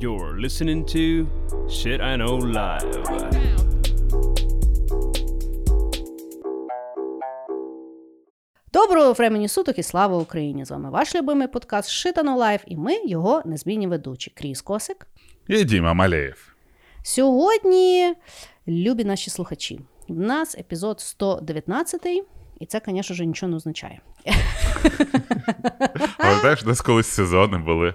You're listening to Shit I Know Live. Доброго времені суток і слава Україні! З вами ваш любимий подкаст Shit I Know Live і ми його незмінні ведучі Кріс Косик. І Діма Малеєв. Сьогодні, любі наші слухачі, в нас епізод 119, і це, звісно ж, нічого не означає. Але теж десь колись сезони були.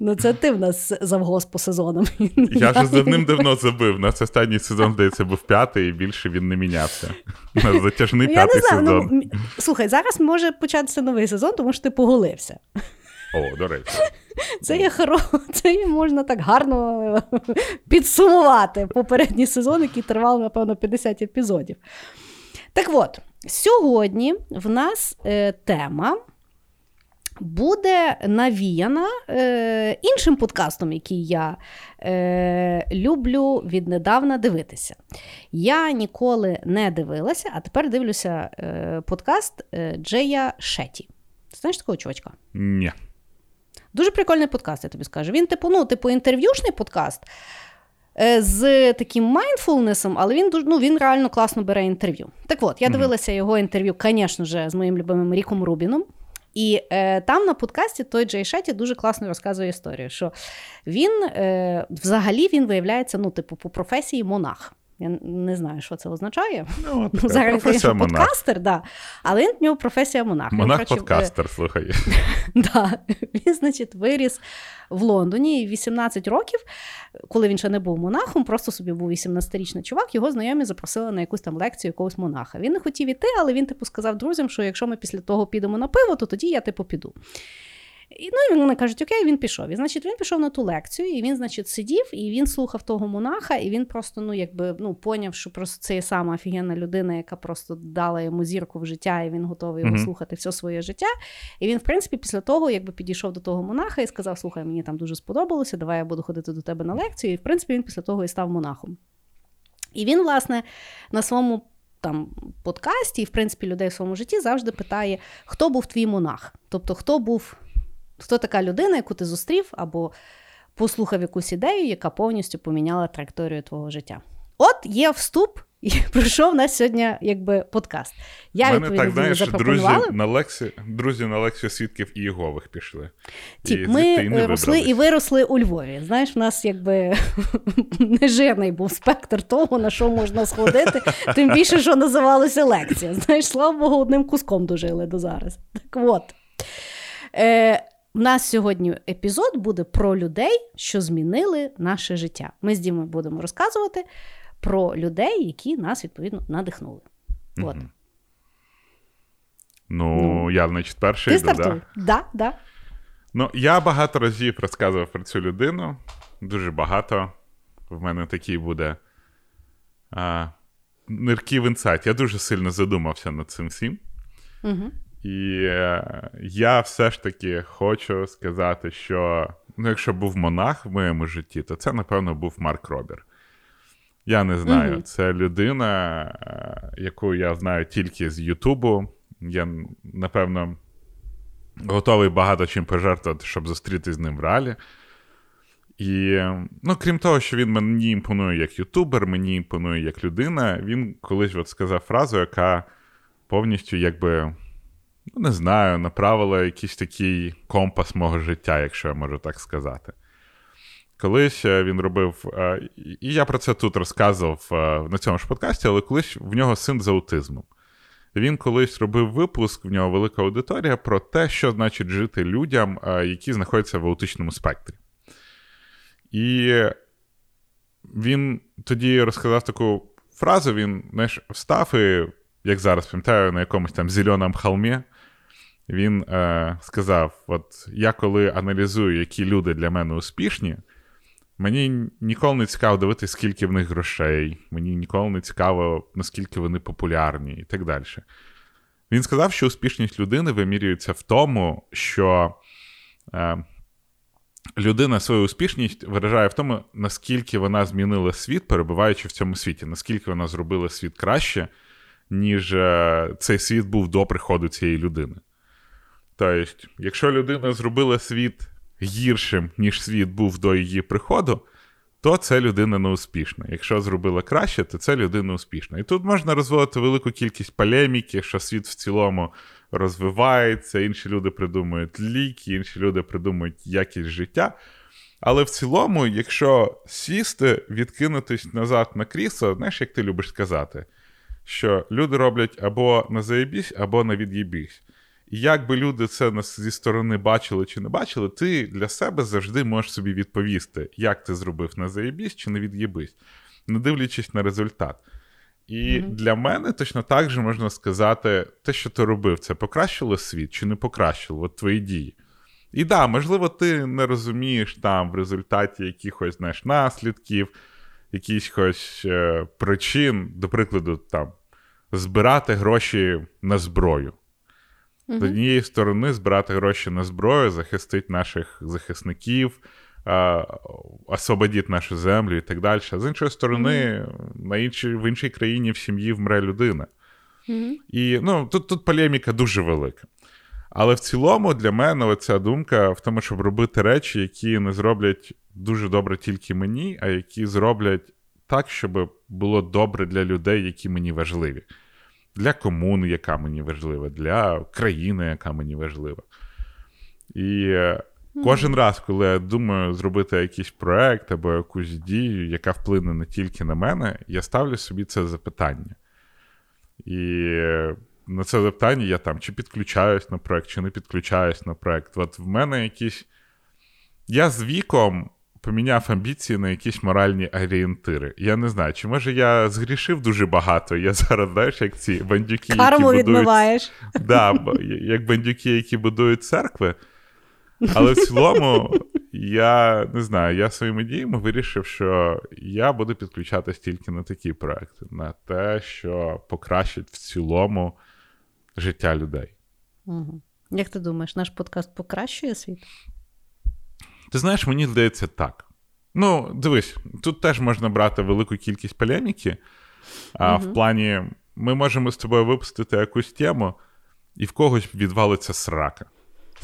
Ну, це ти в нас завгос по сезонам. Я вже давним-давно забив. У нас останній сезон, здається, був п'ятий, і більше він не мінявся. У нас затяжний Ну, п'ятий знаю, сезон. ну, слухай, зараз може початися новий сезон, тому що ти поголився. О, до речі. Це є хоро... це є можна так гарно підсумувати попередній сезон, який тривав, напевно, 50 епізодів. Так от, сьогодні в нас е, тема буде навіяна е, іншим подкастом, який я е, люблю віднедавна дивитися. Я ніколи не дивилася, а тепер дивлюся е, подкаст е, Джея Шеті. Ти знаєш такого чувачка? Ні. Дуже прикольний подкаст, я тобі скажу. Він, типу, ну, типу, інтерв'юшний подкаст е, з таким майндфулнесом, але він ну, він реально класно бере інтерв'ю. Так от, я дивилася його інтерв'ю, звісно ж, з моїм любимим Ріком Рубіном. І е, там на подкасті той Джей Шетті дуже класно розказує історію, що він е, взагалі він виявляється, ну, типу, по професії монах. Я не знаю, що це означає. Ну, от зараз професія звісно, подкастер, да. але він в нього професія монах. Монах-подкастер, слухай. Да. Він, значить, виріс в Лондоні 18 років, коли він ще не був монахом, просто собі був 18-річний чувак, його знайомі запросили на якусь там лекцію якогось монаха. Він не хотів іти, але він, типу, сказав друзям, що якщо ми після того підемо на пиво, то тоді я, типу, піду. І, ну, і вони кажуть, окей, він пішов. І, значить, він пішов на ту лекцію, і він, значить, сидів, і він слухав того монаха, і він просто, ну, якби, ну, поняв, що просто це є сама офігенна людина, яка просто дала йому зірку в життя, і він готовий його слухати все своє життя. І він, в принципі, після того, якби підійшов до того монаха і сказав: Слухай, мені там дуже сподобалося, давай я буду ходити до тебе на лекцію. І, в принципі, він після того і став монахом. І він, власне, на своєму там подкасті, і, в принципі, людей в своєму житті завжди питає, хто був твій монах? Тобто, хто був, хто така людина, яку ти зустрів, або послухав якусь ідею, яка повністю поміняла траєкторію твого життя. От є вступ, і пройшов нас сьогодні якби подкаст. Я мене так, знаєш, друзі на лекцію, друзі на лекцію свідків і Єгових пішли. Тіп, І ми і е, росли і виросли у Львові. Знаєш, в нас якби нежирний був спектр того, на що можна сходити, тим більше, що називалося лекція. Знаєш, слава Богу, одним куском дожили до зараз. Так от. Е, у нас сьогодні епізод буде про людей, що змінили наше життя. Ми з Дімою будемо розказувати про людей, які нас відповідно надихнули. От. Ну, Ну. я, значить, перший Ти йду, да? Да, да. Ну, я багато разів розказував про цю людину. Дуже багато. В мене такий буде а, нирків інсайт. Я дуже сильно задумався над цим всім. Угу. І е, я все ж таки хочу сказати, що ну, якщо був монах в моєму житті, то це, напевно, був Марк Робер. Я не знаю. Мгм. Це людина, е, яку я знаю тільки з Ютубу. Я, напевно, готовий багато чим пожертвувати, щоб зустрітися з ним в реалі. І, ну, крім того, що він мені імпонує як ютубер, мені імпонує як людина, він колись от сказав фразу, яка повністю, якби, не знаю, направила якийсь такий компас мого життя, якщо я можу так сказати. Колись е, він робив, е, і я про це тут розказував е, на цьому ж подкасті, але колись в нього син з аутизмом. Він колись робив випуск, в нього велика аудиторія, про те, що значить жити людям, які знаходяться в аутичному спектрі. І він тоді розказав таку фразу: він знаєш, встав і, як зараз пам'ятаю, на якомусь там зеленому холмі, він е, сказав: От я коли аналізую, які люди для мене успішні, мені ніколи не цікаво дивитися, скільки в них грошей, мені ніколи не цікаво, наскільки вони популярні і так далі. Він сказав, що успішність людини вимірюється в тому, що е, людина свою успішність виражає в тому, наскільки вона змінила світ, перебуваючи в цьому світі, наскільки вона зробила світ краще, ніж е, цей світ був до приходу цієї людини. Тобто, якщо людина зробила світ гіршим, ніж світ був до її приходу, то це людина неуспішна. Якщо зробила краще, то це людина успішна. І тут можна розвивати велику кількість полеміки, що світ в цілому розвивається, інші люди придумують ліки, інші люди придумують якість життя. Але в цілому, якщо сісти, відкинутись назад на крісло, знаєш, як ти любиш сказати, що люди роблять або на заєбісь, або на від'єбісь. І як би люди це зі сторони бачили чи не бачили, ти для себе завжди можеш собі відповісти, як ти зробив на заєбісь чи не від'єбись, не дивлячись на результат. І mm-hmm. для мене точно так же можна сказати, те, що ти робив, це покращило світ чи не покращило от твої дії. І да, можливо, ти не розумієш там в результаті якихось знаєш, наслідків, якихось е, причин, до прикладу, там, збирати гроші на зброю. З однієї сторони, збирати гроші на зброю, захистити наших захисників, освободити нашу землю і так далі. А з іншої сторони, на іншій, в іншій країні в сім'ї вмре людина. І ну, тут тут полеміка дуже велика. Але в цілому для мене оця думка в тому, щоб робити речі, які не зроблять дуже добре тільки мені, а які зроблять так, щоб було добре для людей, які мені важливі для комуни, яка мені важлива, для країни, яка мені важлива. І mm-hmm. кожен раз, коли я думаю зробити якийсь проект або якусь дію, яка вплине не тільки на мене, я ставлю собі це запитання. І на це запитання я там чи підключаюсь на проект, чи не підключаюсь на проект. От в мене якісь. Я з віком поміняв амбіції на якісь моральні орієнтири. Я не знаю, чи може я згрішив дуже багато. Я зараз, знаєш, як ці бандюки, Карму які будують... Да, як бандюки, які будують церкви. Але в цілому, я не знаю, я своїми діями вирішив, що я буду підключатись тільки на такі проекти, на те, що покращить в цілому життя людей. Угу. Як ти думаєш, наш подкаст покращує світ? Ти знаєш, мені здається так. Ну, дивись, тут теж можна брати велику кількість полеміки, а угу. в плані ми можемо з тобою випустити якусь тему, і в когось відвалиться срака.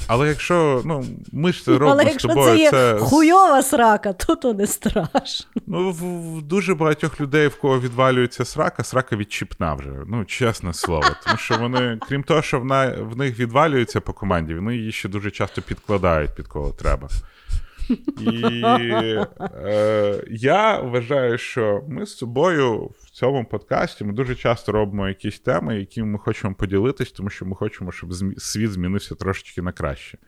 Але якщо ну, ми ж це робимо Але якщо з тобою. Це є це хуйова срака, то то не страшно. Ну, в, в дуже багатьох людей, в кого відвалюється срака, срака відчіпна вже. Ну, чесне слово. Тому що вони, крім того, що вона, в них відвалюється по команді, вони її ще дуже часто підкладають під кого треба. І е, я вважаю, що ми з собою в цьому подкасті ми дуже часто робимо якісь теми, які ми хочемо поділитись, тому що ми хочемо, щоб світ змінився трошечки на краще.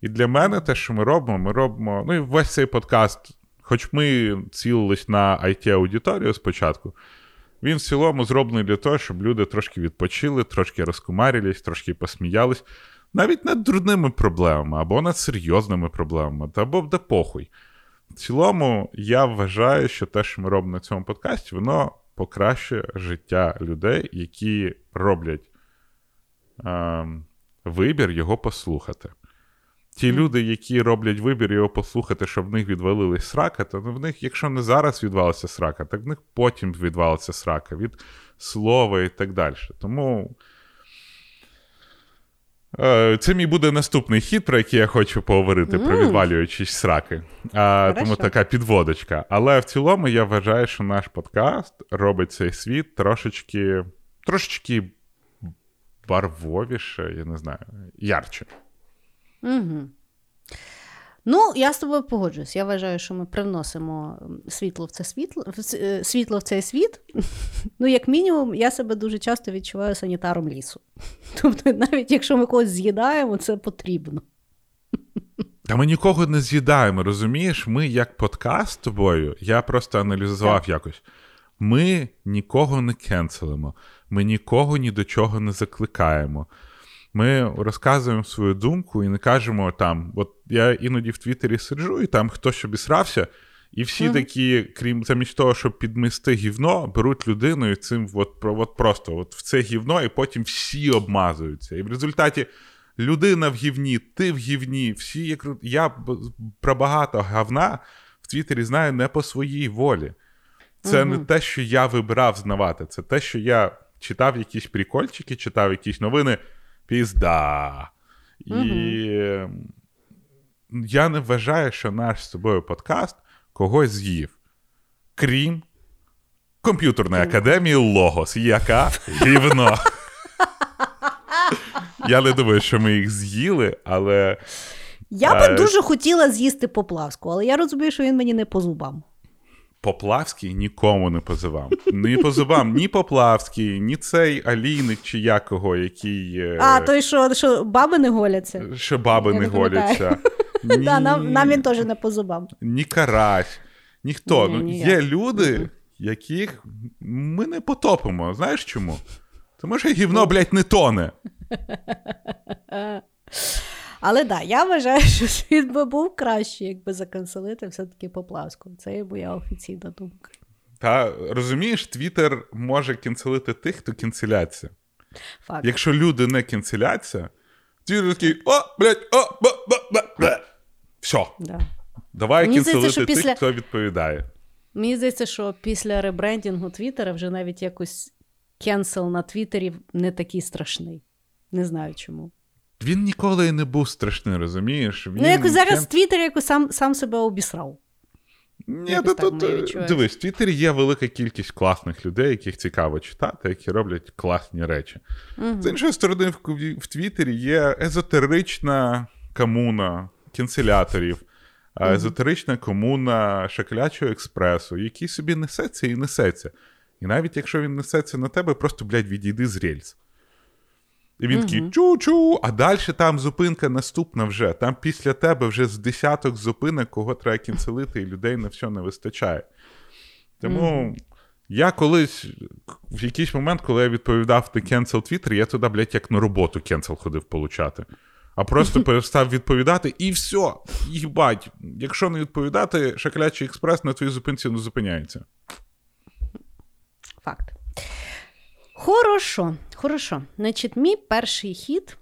І для мене те, що ми робимо, ми робимо. Ну і весь цей подкаст, хоч ми цілились на IT-аудиторію спочатку, він в цілому зроблений для того, щоб люди трошки відпочили, трошки розкумарились, трошки посміялись навіть над дурними проблемами або над серйозними проблемами, або де похуй. В цілому, я вважаю, що те, що ми робимо на цьому подкасті, воно покращує життя людей, які роблять е, вибір його послухати. Ті люди, які роблять вибір його послухати, щоб в них відвалились срака, то в них, якщо не зараз відвалиться срака, так в них потім відвалиться срака від слова і так далі. Тому це мій буде наступний хід, про який я хочу поговорити, mm. про відвалюючись сраки. А, Тому така підводочка. Але в цілому я вважаю, що наш подкаст робить цей світ трошечки трошечки барвовіше, я не знаю, ярче. Угу. Ну, я з тобою погоджуюсь. Я вважаю, що ми привносимо світло в це світло, е, світло в цей світ. Ну, як мінімум, я себе дуже часто відчуваю санітаром лісу. Тобто, навіть якщо ми когось з'їдаємо, це потрібно. Та ми нікого не з'їдаємо, розумієш? Ми як подкаст з тобою, я просто аналізував так. якось. Ми нікого не кенселимо, ми нікого ні до чого не закликаємо. Ми розказуємо свою думку і не кажемо там, от я іноді в Твіттері сиджу, і там хтось обісрався, і всі mm-hmm. такі, крім замість того, щоб підмести гівно, беруть людину і цим от, от просто от в це гівно, і потім всі обмазуються. І в результаті людина в гівні, ти в гівні, всі як я про багато говна в Твіттері знаю не по своїй волі. Це mm-hmm. не те, що я вибирав знавати, це те, що я читав якісь прикольчики, читав якісь новини пізда. І я не вважаю, що наш з тобою подкаст когось з'їв. Крім комп'ютерної академії Логос, яка гівно. Я не думаю, що ми їх з'їли, але. Я Е, би дуже хотіла з'їсти поплавську, але я розумію, що він мені не по зубам. Поплавський нікому не позивав. Ні по зубам, ні Поплавський, ні цей Алійник чи якого, який. е, А, той, що, що баби не голяться. Що баби Я не не голяться. Ні, Да, нам, нам він теж не по зубам. ні карась, ніхто. Ні, ну, ніяк. є люди, яких ми не потопимо. Знаєш чому? Тому що гівно, блядь, не тоне. Але да, я вважаю, що світ би був краще, якби заканцелити все-таки поплавську. Це є моя офіційна думка. Та розумієш, Твіттер може кінцелити тих, хто кінцеляться. Факт. Якщо люди не cancel яться, Твіттер такий, о, блядь, о, ба, ба, ба, ба. Все, Да. давай Мені cancel ити що тих, після- хто відповідає. Мені здається, що після ребрендінгу Твіттера вже навіть якось cancel на Твіттері не такий страшний. Не знаю чому. Він ніколи і не був страшний, розумієш? Він, ну, якось зараз Твіттер якось сам, сам себе обісрав. Ні, Якось ми е, відчуваємо. дивись, в Твіттері є велика кількість класних людей, яких цікаво читати, які роблять класні речі. Угу. З іншої сторони, в, в Твіттері є езотерична комуна кінцеляторів, а езотерична комуна Шакалячого експресу, який собі несеться і несеться. І навіть якщо він несеться на тебе, просто, блядь, відійди з рельс. І він такий чу-чу, а далі там зупинка наступна вже. Там після тебе вже з десяток зупинок, кого треба кінцелити, і людей на все не вистачає. Тому я колись, в якийсь момент, коли я відповідав на cancel Твіттер, я туди, блядь, як на роботу cancel ходив получати. А просто перестав відповідати, і все. Їбать, якщо не відповідати, Шакалячий експрес на твоїй зупинці не зупиняється. Факт. Хорошо, хорошо. Значить, мій перший хід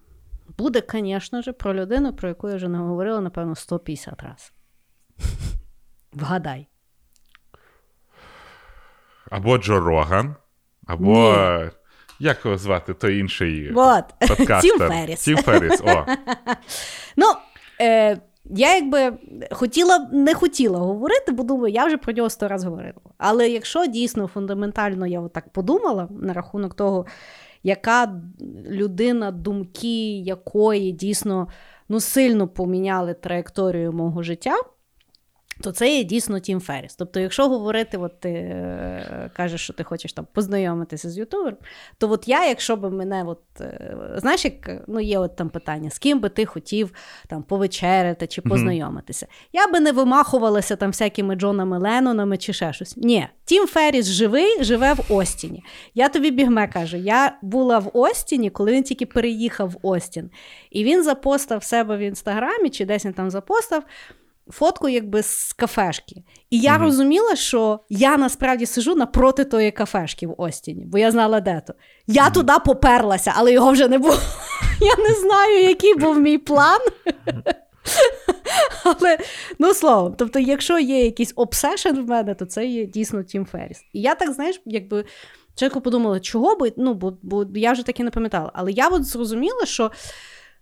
буде, звісно ж, про людину, про яку я вже не говорила, напевно, 150 разів. Вгадай. Або Джо Роган, або. Як його звати, той інший Вот. подкастер. Тім Ферріс. Тім Ферріс, о. Ну, е, я якби хотіла не хотіла говорити, бо думаю, я вже про нього сто раз говорила. Але якщо дійсно фундаментально я отак подумала на рахунок того, яка людина, думки якої дійсно ну, сильно поміняли траєкторію мого життя. То це є дійсно Тім Ферріс. Тобто, якщо говорити, от ти е, кажеш, що ти хочеш там познайомитися з ютубером, то от я, якщо б мене, от, е, знаєш, як ну, є от там питання, з ким би ти хотів там повечеряти чи познайомитися. Я би не вимахувалася там всякими Джонами Леннонами чи ще щось. Ні, Тім Ферріс живий, живе в Остіні. Я тобі бігме кажу, я була в Остіні, коли він тільки переїхав в Остін. І він запостав себе в інстаграмі, чи десь він там запостав фотку якби з кафешки. І я розуміла, що я насправді сижу напроти тої кафешки в Остіні, бо я знала, де то. Я туди поперлася, але його вже не було. Я не знаю, який був мій план. Але, ну словом, тобто, якщо є якийсь обсешен в мене, то це є дійсно Тім Ферріс. І я так, знаєш, якби чеку подумала, чого би, ну, бо, бо я вже таки не пам'ятала. Але я от зрозуміла, що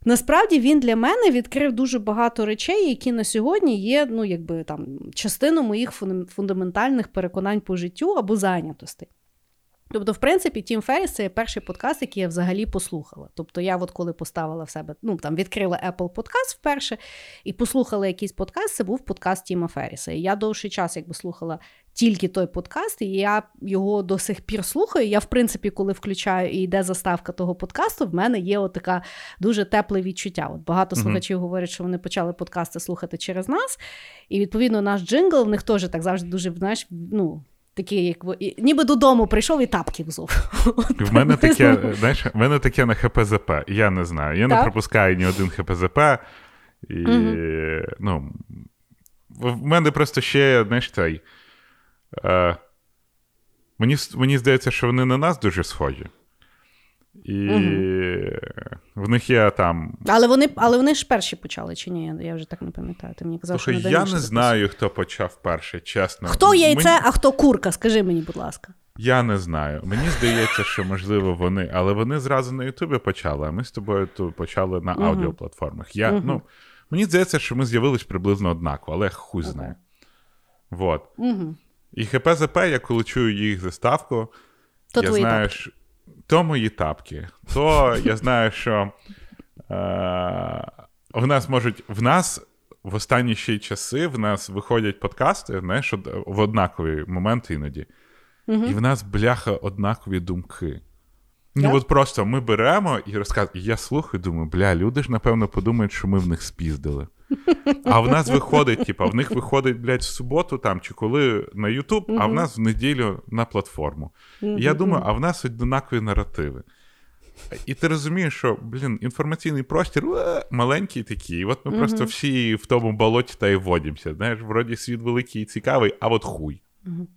Насправді він для мене відкрив дуже багато речей, які на сьогодні є ну, якби, там, частиною моїх фундаментальних переконань по життю або зайнятостей. Тобто, в принципі, Тім Ферріс це перший подкаст, який я взагалі послухала. Тобто, я, от коли поставила в себе, ну там відкрила Apple подкаст вперше і послухала якийсь подкаст, це був подкаст Тіма Ферріса. І я довший час якби слухала тільки той подкаст, і я його до сих пір слухаю. Я, в принципі, коли включаю і йде заставка того подкасту, в мене є отака дуже тепле відчуття. От багато слухачів говорять, що вони почали подкасти слухати через нас. І відповідно наш джингл в них теж так завжди дуже знаєш, ну. Такий, як ніби додому прийшов і тапки взув. В мене таке, знаєш, в мене таке на ХПЗП. Я не знаю. Я не пропускаю ні один ХПЗП. І, ну, в в мене просто ще, знаєш, цей. Е, мені, мені здається, що вони на нас дуже схожі. І в них є там. Але вони, але вони ж перші почали, чи ні? Я вже так не пам'ятаю. Ти мені казав, Слухай, що я не знаю, хто почав перший, чесно. Хто яйце, Мені- а хто курка? Скажи мені, будь ласка. Я не знаю. Мені здається, що можливо вони, але вони зразу на Ютубі почали, а ми з тобою тут почали на Мгм. аудіоплатформах. Я, Мгм. ну, Мені здається, що ми з'явились приблизно однаково, але хуй знає. Вот. Угу. І ХПЗП, я коли чую їх заставку, То я знаю, що то мої тапки. То я знаю, що е- в нас можуть в нас в останні ще й часи в нас виходять подкасти, знаєш, в однакові моменти іноді. І в нас, бляха, однакові думки. Ну, от просто ми беремо і розказуємо. Я слухаю, думаю, бля, люди ж, напевно, подумають, що ми в них спіздили. А в нас виходить, типа, в них виходить, блядь, в суботу там чи коли на Ютуб, а в нас в неділю на платформу. І я думаю, а в нас однакові наративи. І ти розумієш, що, блін, інформаційний простір маленький такий, і от ми просто всі в тому болоті та й водимося. Знаєш, вроді світ великий і цікавий, а от хуй.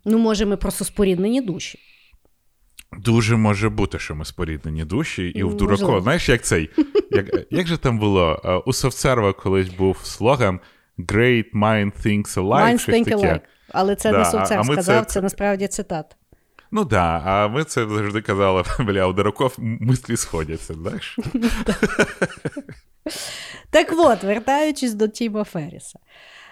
Ну, може, ми просто споріднені душі. Дуже може бути, що ми споріднені душі, і в дурако, знаєш, як цей. Як, як же там було? У софтсерва колись був слоган Great mind thinks alike. Щось think таке. alike. Але це Да, не ми сказав, це- це насправді цитат. Ну так, да, а ми це завжди казали, бля, у дураков мислі сходяться, знаєш? Так от, вертаючись до Тіма Ферріса.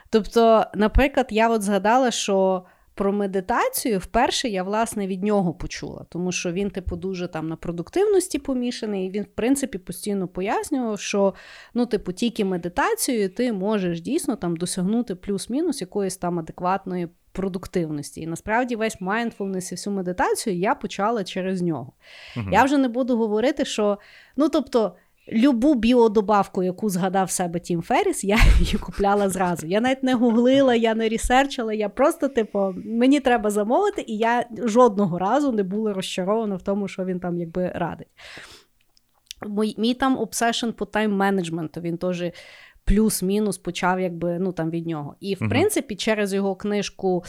Тобто, наприклад, я от згадала, що про медитацію вперше я власне від нього почула, тому що він, типу, дуже там на продуктивності помішаний, і він, в принципі, постійно пояснював, що ну, типу, тільки медитацією ти можеш дійсно там досягнути плюс-мінус якоїсь там адекватної продуктивності. І насправді весь mindfulness і всю медитацію я почала через нього. Я вже не буду говорити, що ну тобто. Любу біодобавку, яку згадав себе Тім Ферріс, я її купляла зразу. Я навіть не гуглила, я не ресерчила, я просто, типу, мені треба замовити, і я жодного разу не була розчарована в тому, що він там якби радить. Мій, мій там обсешн по тайм-менеджменту, він теж плюс-мінус почав якби, ну, там, від нього. І, в Мгм. принципі, через його книжку,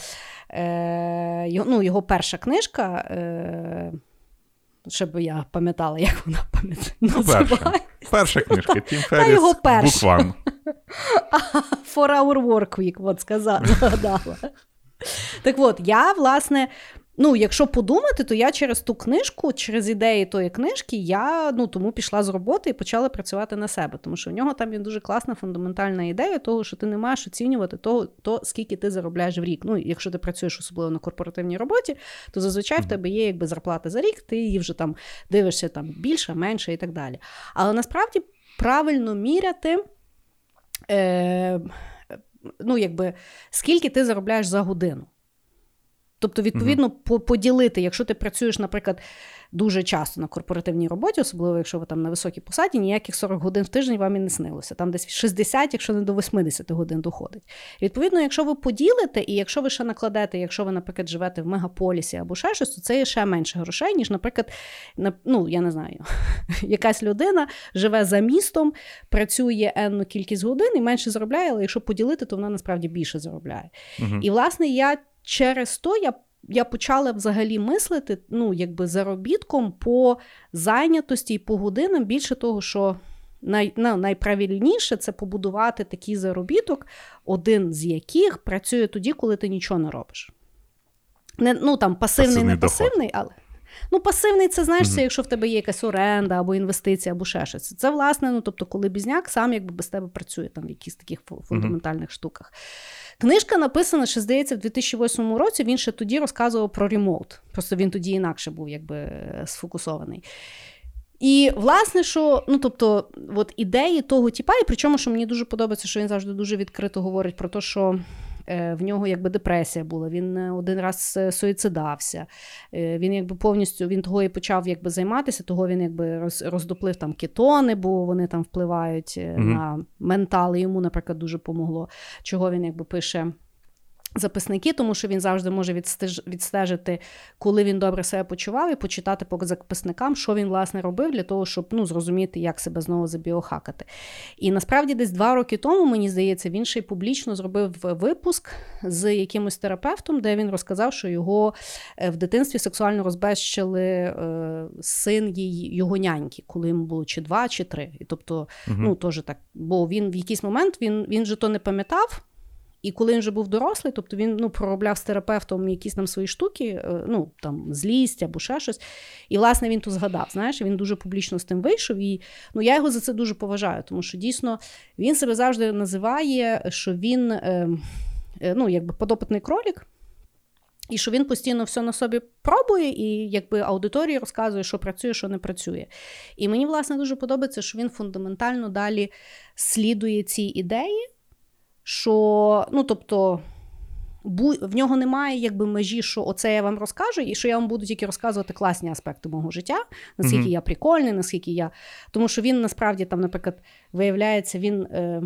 е, ну, його перша книжка. Е, щоб я пам'ятала, як вона пам'ятає. Ну, перша. Перша книжка Тім Та Ферріс, його перша. For our work week, от сказала, згадала. Так от, я, власне, ну, якщо подумати, то я через ту книжку, через ідеї тої книжки, я ну, тому пішла з роботи і почала працювати на себе. Тому що в нього там є дуже класна фундаментальна ідея того, що ти не маєш оцінювати того, то, скільки ти заробляєш в рік. Ну, якщо ти працюєш особливо на корпоративній роботі, то зазвичай в тебе є якби зарплата за рік, ти її вже там дивишся там більше, менше і так далі. Але насправді правильно міряти. Е, ну, якби, скільки ти заробляєш за годину. Тобто, відповідно, по- поділити, якщо ти працюєш, наприклад, дуже часто на корпоративній роботі, особливо якщо ви там на високій посаді, ніяких 40 годин в тиждень вам і не снилося. Там десь 60, якщо не до 80 годин доходить. І, відповідно, якщо ви поділите, і якщо ви ще накладете, якщо ви, наприклад, живете в мегаполісі або ще щось, то це є ще менше грошей, ніж, наприклад, на, ну, я не знаю, якась людина живе за містом, працює енну кількість годин і менше заробляє, але якщо поділити, то вона насправді більше заробляє. Мгм. І, власне, я через то я. Я почала взагалі мислити ну, якби заробітком по зайнятості і по годинам більше того, що най, ну, найправильніше це побудувати такий заробіток, один з яких працює тоді, коли ти нічого не робиш. Не, ну там пасивний, Пасивний не доход. пасивний, але. Ну, пасивний, це знаєш, Мгм. це якщо в тебе є якась оренда або інвестиція, або ще щось. Це, власне, ну тобто, коли бізняк сам якби без тебе працює там в якихось таких фу- фундаментальних штуках. Книжка написана, ще здається, в 2008 році. Він ще тоді розказував про ремоут. Просто він тоді інакше був якби е, сфокусований. І, власне, що, ну тобто, от ідеї того тіпа, і причому, що мені дуже подобається, що він завжди дуже відкрито говорить про те, що в нього якби депресія була, він е, один раз е, суїцидався. Е, Він якби повністю він того і почав якби займатися, того він якби роз, роздоплив там кетони, бо вони там впливають угу. На ментал. І йому, наприклад, дуже помогло. Чого він якби пише. Записники, тому що він завжди може відстеж... відстежити, коли він добре себе почував, і почитати по записникам, що він власне робив для того, щоб ну, зрозуміти, як себе знову забіохакати. І насправді, десь два роки тому, мені здається, він ще й публічно зробив випуск з якимось терапевтом, де він розказав, що його е, в дитинстві сексуально розбещили е, син її, його няньки, коли йому було чи два, чи три. І тобто, Мгм. ну теж так, бо він в якийсь момент він, він же то не пам'ятав. І коли він вже був дорослий, тобто він ну, проробляв з терапевтом якісь там свої штуки, е, ну там злість або ще щось. І, власне, він тут згадав. Знаєш, він дуже публічно з тим вийшов. І ну, я його за це дуже поважаю, тому що дійсно він себе завжди називає, що він е, е, ну, якби подопитний кролік. І що він постійно все на собі пробує, і якби аудиторії розказує, що працює, що не працює. І мені, власне, дуже подобається, що він фундаментально далі слідує цій ідеї, що, ну, тобто, в нього немає якби межі, що оце я вам розкажу, і що я вам буду тільки розказувати класні аспекти мого життя, наскільки mm-hmm. я прикольний, наскільки я. Тому що він насправді там, наприклад, виявляється, він. Е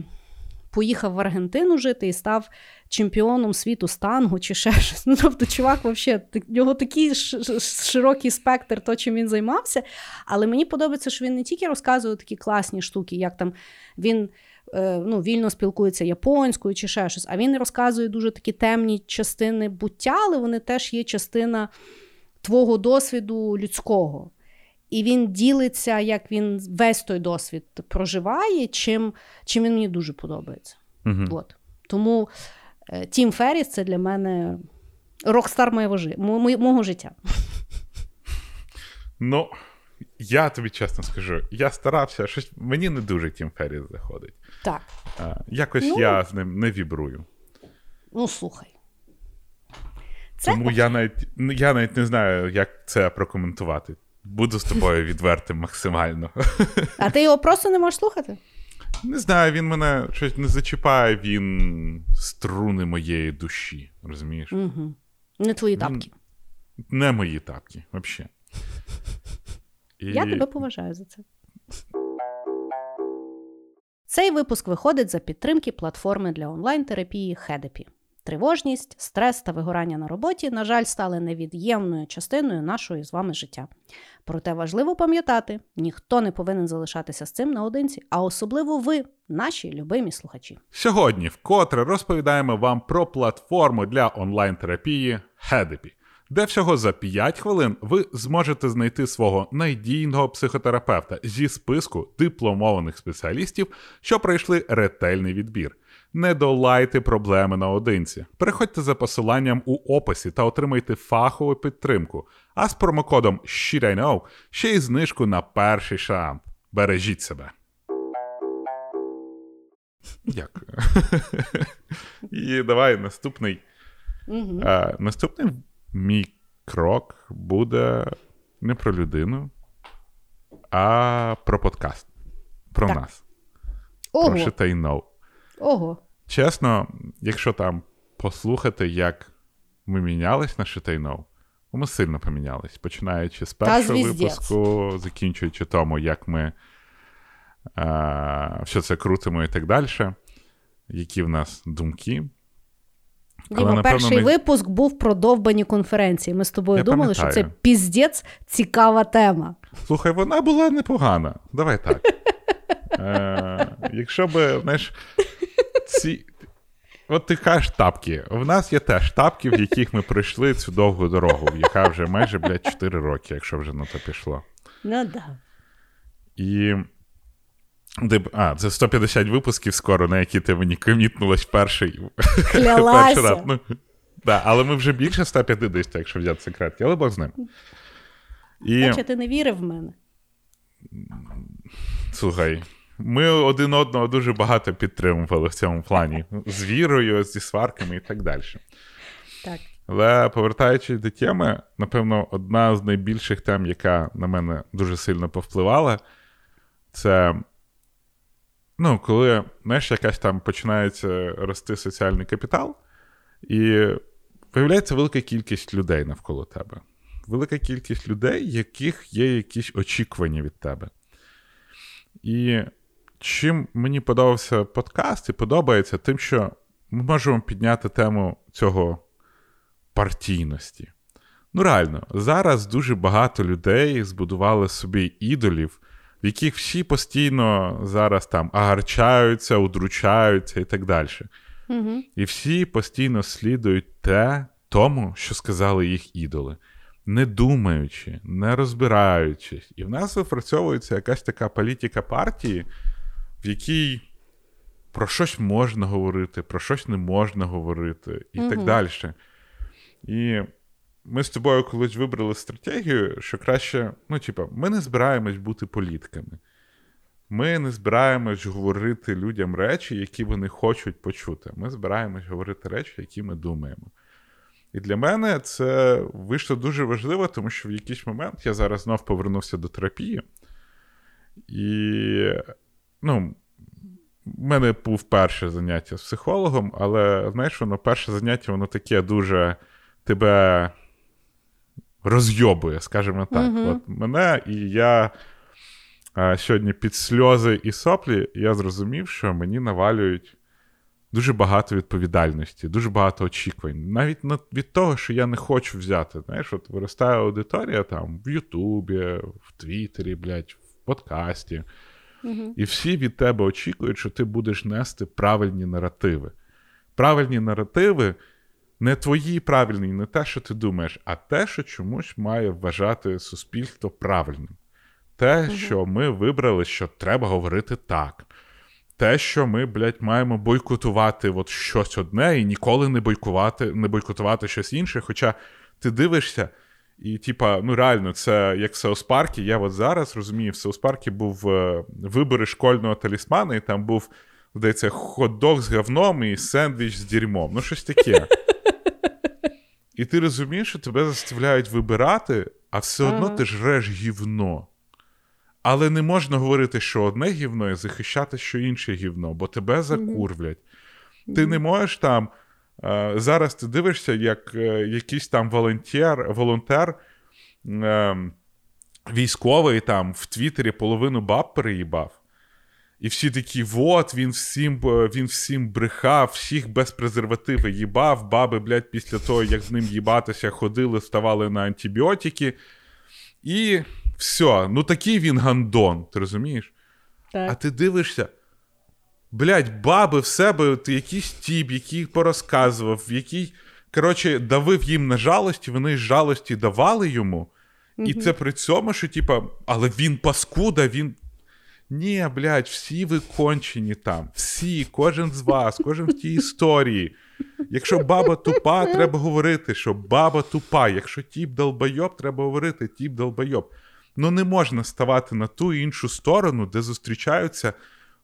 поїхав в Аргентину жити і став чемпіоном світу з тангу чи ще щось. Ну, тобто, чувак, взагалі, в нього такий широкий спектр, то, чим він займався. Але мені подобається, що він не тільки розказує такі класні штуки, як там він. Е, ну, Вільно спілкується японською чи ще щось, а він розказує дуже такі темні частини буття, але вони теж є частина твого досвіду людського. І він ділиться, як він весь той досвід проживає, чим чим він мені дуже подобається. Uh-huh. От. Тому е, Тім Ферріс це для мене рокстар моєго, мого життя. Ну, я тобі чесно скажу, я старався, щось мені не дуже Тім Ферріс заходить. Так. А, Якось ну, я з ним не вібрую. Ну, слухай. Це... Тому я навіть я навіть не знаю, як це прокоментувати. Буду з тобою відвертим максимально. А ти його просто не можеш слухати? Не знаю, він мене щось не зачіпає, він струни моєї душі. Розумієш? Угу. Не твої тапки. Не мої тапки, взагалі. І... Я тебе поважаю за це. Цей випуск виходить за підтримки платформи для онлайн-терапії Хедепі. Тривожність, стрес та вигорання на роботі, на жаль, стали невід'ємною частиною нашої з вами життя. Проте важливо пам'ятати, ніхто не повинен залишатися з цим наодинці, а особливо ви, наші любимі слухачі. Сьогодні вкотре розповідаємо вам про платформу для онлайн-терапії Хедепі, де всього за 5 хвилин ви зможете знайти свого надійного психотерапевта зі списку дипломованих спеціалістів, що пройшли ретельний відбір. Не долайте проблеми наодинці. Переходьте за посиланням у описі та отримайте фахову підтримку. А з промокодом SHITIKNOW ще й знижку на перший шанс. Бережіть себе. Дякую. І давай наступний. А, Наступний мій крок буде не про людину, а про подкаст. Про так. нас. Ого. Про Shit Ого. Чесно, якщо там послухати, як ми мінялись на Shitay ми сильно помінялись, починаючи з першого випуску, закінчуючи тому, як ми а, все це крутимо і так далі. Які в нас думки. Діма, перший ми... випуск був про довбані конференції. Ми з тобою Я думали, пам'ятаю. що це піздець цікава тема. Слухай, вона була непогана. Давай так. Е, Якщо би, знаєш, ці. От ти кажеш тапки. У нас є теж тапки, в яких ми пройшли цю довгу дорогу, яка вже майже, блядь, 4 роки, якщо вже на то пішло. Ну да. І. А, це 150 випусків скоро, на які ти мені комітнулась перший перший раз. Ну, да, Але ми вже більше 150, якщо взяти секретки, але Бог з ним. І... Хоча ти не вірив в мене. Слухай, ми один одного дуже багато підтримували в цьому плані. З вірою, зі сварками і так далі. Так. Але повертаючись до теми, напевно, одна з найбільших тем, яка на мене дуже сильно повпливала, це ну, коли знаєш, якась там починається рости соціальний капітал, і виявляється велика кількість людей навколо тебе. Велика кількість людей, яких є якісь очікування від тебе. І чим мені подобався подкаст і подобається, тим, що ми можемо підняти тему цього партійності. Ну, реально, зараз дуже багато людей збудували собі ідолів, в яких всі постійно зараз там агарчаються, удручаються і так далі. Угу. І всі постійно слідують те, тому, що сказали їх ідоли, не думаючи, не розбираючись. І в нас випрацьовується якась така політика партії, в якій про щось можна говорити, про щось не можна говорити, і Мгм. так далі. І ми з тобою колись вибрали стратегію, що краще, ну, типа, ми не збираємось бути політиками. Ми не збираємось говорити людям речі, які вони хочуть почути. Ми збираємось говорити речі, які ми думаємо. І для мене це вийшло дуже важливо, тому що в якийсь момент я зараз знов повернувся до терапії. І, ну, в мене був перше заняття з психологом, але знаєш, воно перше заняття, воно таке дуже тебе розйобує, скажімо так. Мгм. От мене і я а, сьогодні під сльози і соплі, я зрозумів, що мені навалюють дуже багато відповідальності, дуже багато очікувань. Навіть на- від того, що я не хочу взяти. Знаєш, от виростає аудиторія там в Ютубі, в Твіттері, блядь, в подкасті. Мгм. І всі від тебе очікують, що ти будеш нести правильні наративи. Правильні наративи не твої правильні, не те, що ти думаєш, а те, що чомусь має вважати суспільство правильним. Те, що ми вибрали, що треба говорити так. Те, що ми, блядь, маємо бойкотувати от щось одне і ніколи не бойкотувати, не бойкотувати щось інше. Хоча ти дивишся, і, типа, ну реально, це як в Сеуспаркі. Я от зараз розумію, в Сеуспаркі був е, вибори школьного талісмана, і там був, здається, хот-дог з говном і сендвіч з дерьмом. Ну, щось таке. І ти розумієш, що тебе заставляють вибирати, а все одно Ага. ти жреш гівно. Але не можна говорити, що одне гівно і захищати, що інше гівно, бо тебе закурвлять. Ти не можеш там. е, зараз ти дивишся, як е, якийсь там волонтер, волонтер е, військовий там в Твіттері половину баб переїбав. І всі такі, от, він всім, е, він всім брехав, всіх без презервативи їбав. Баби, блядь, після того, як з ним їбатися, ходили, ставали на антибіотики. І все, ну такий він гандон, ти розумієш? Так. А ти дивишся, блядь, баби в себе, ти якийсь тіп, який порозказував, який, коротше, давив їм на жалості, вони з жалості давали йому. І це при цьому, що, типа, але він паскуда, він. Ні, блядь, всі ви кончені там. Всі, кожен з вас, кожен в тій історії. Якщо баба тупа, треба говорити, що баба тупа. Якщо тіп долбойоб, треба говорити, тіп долбойоб. Ну не можна ставати на ту іншу сторону, де зустрічаються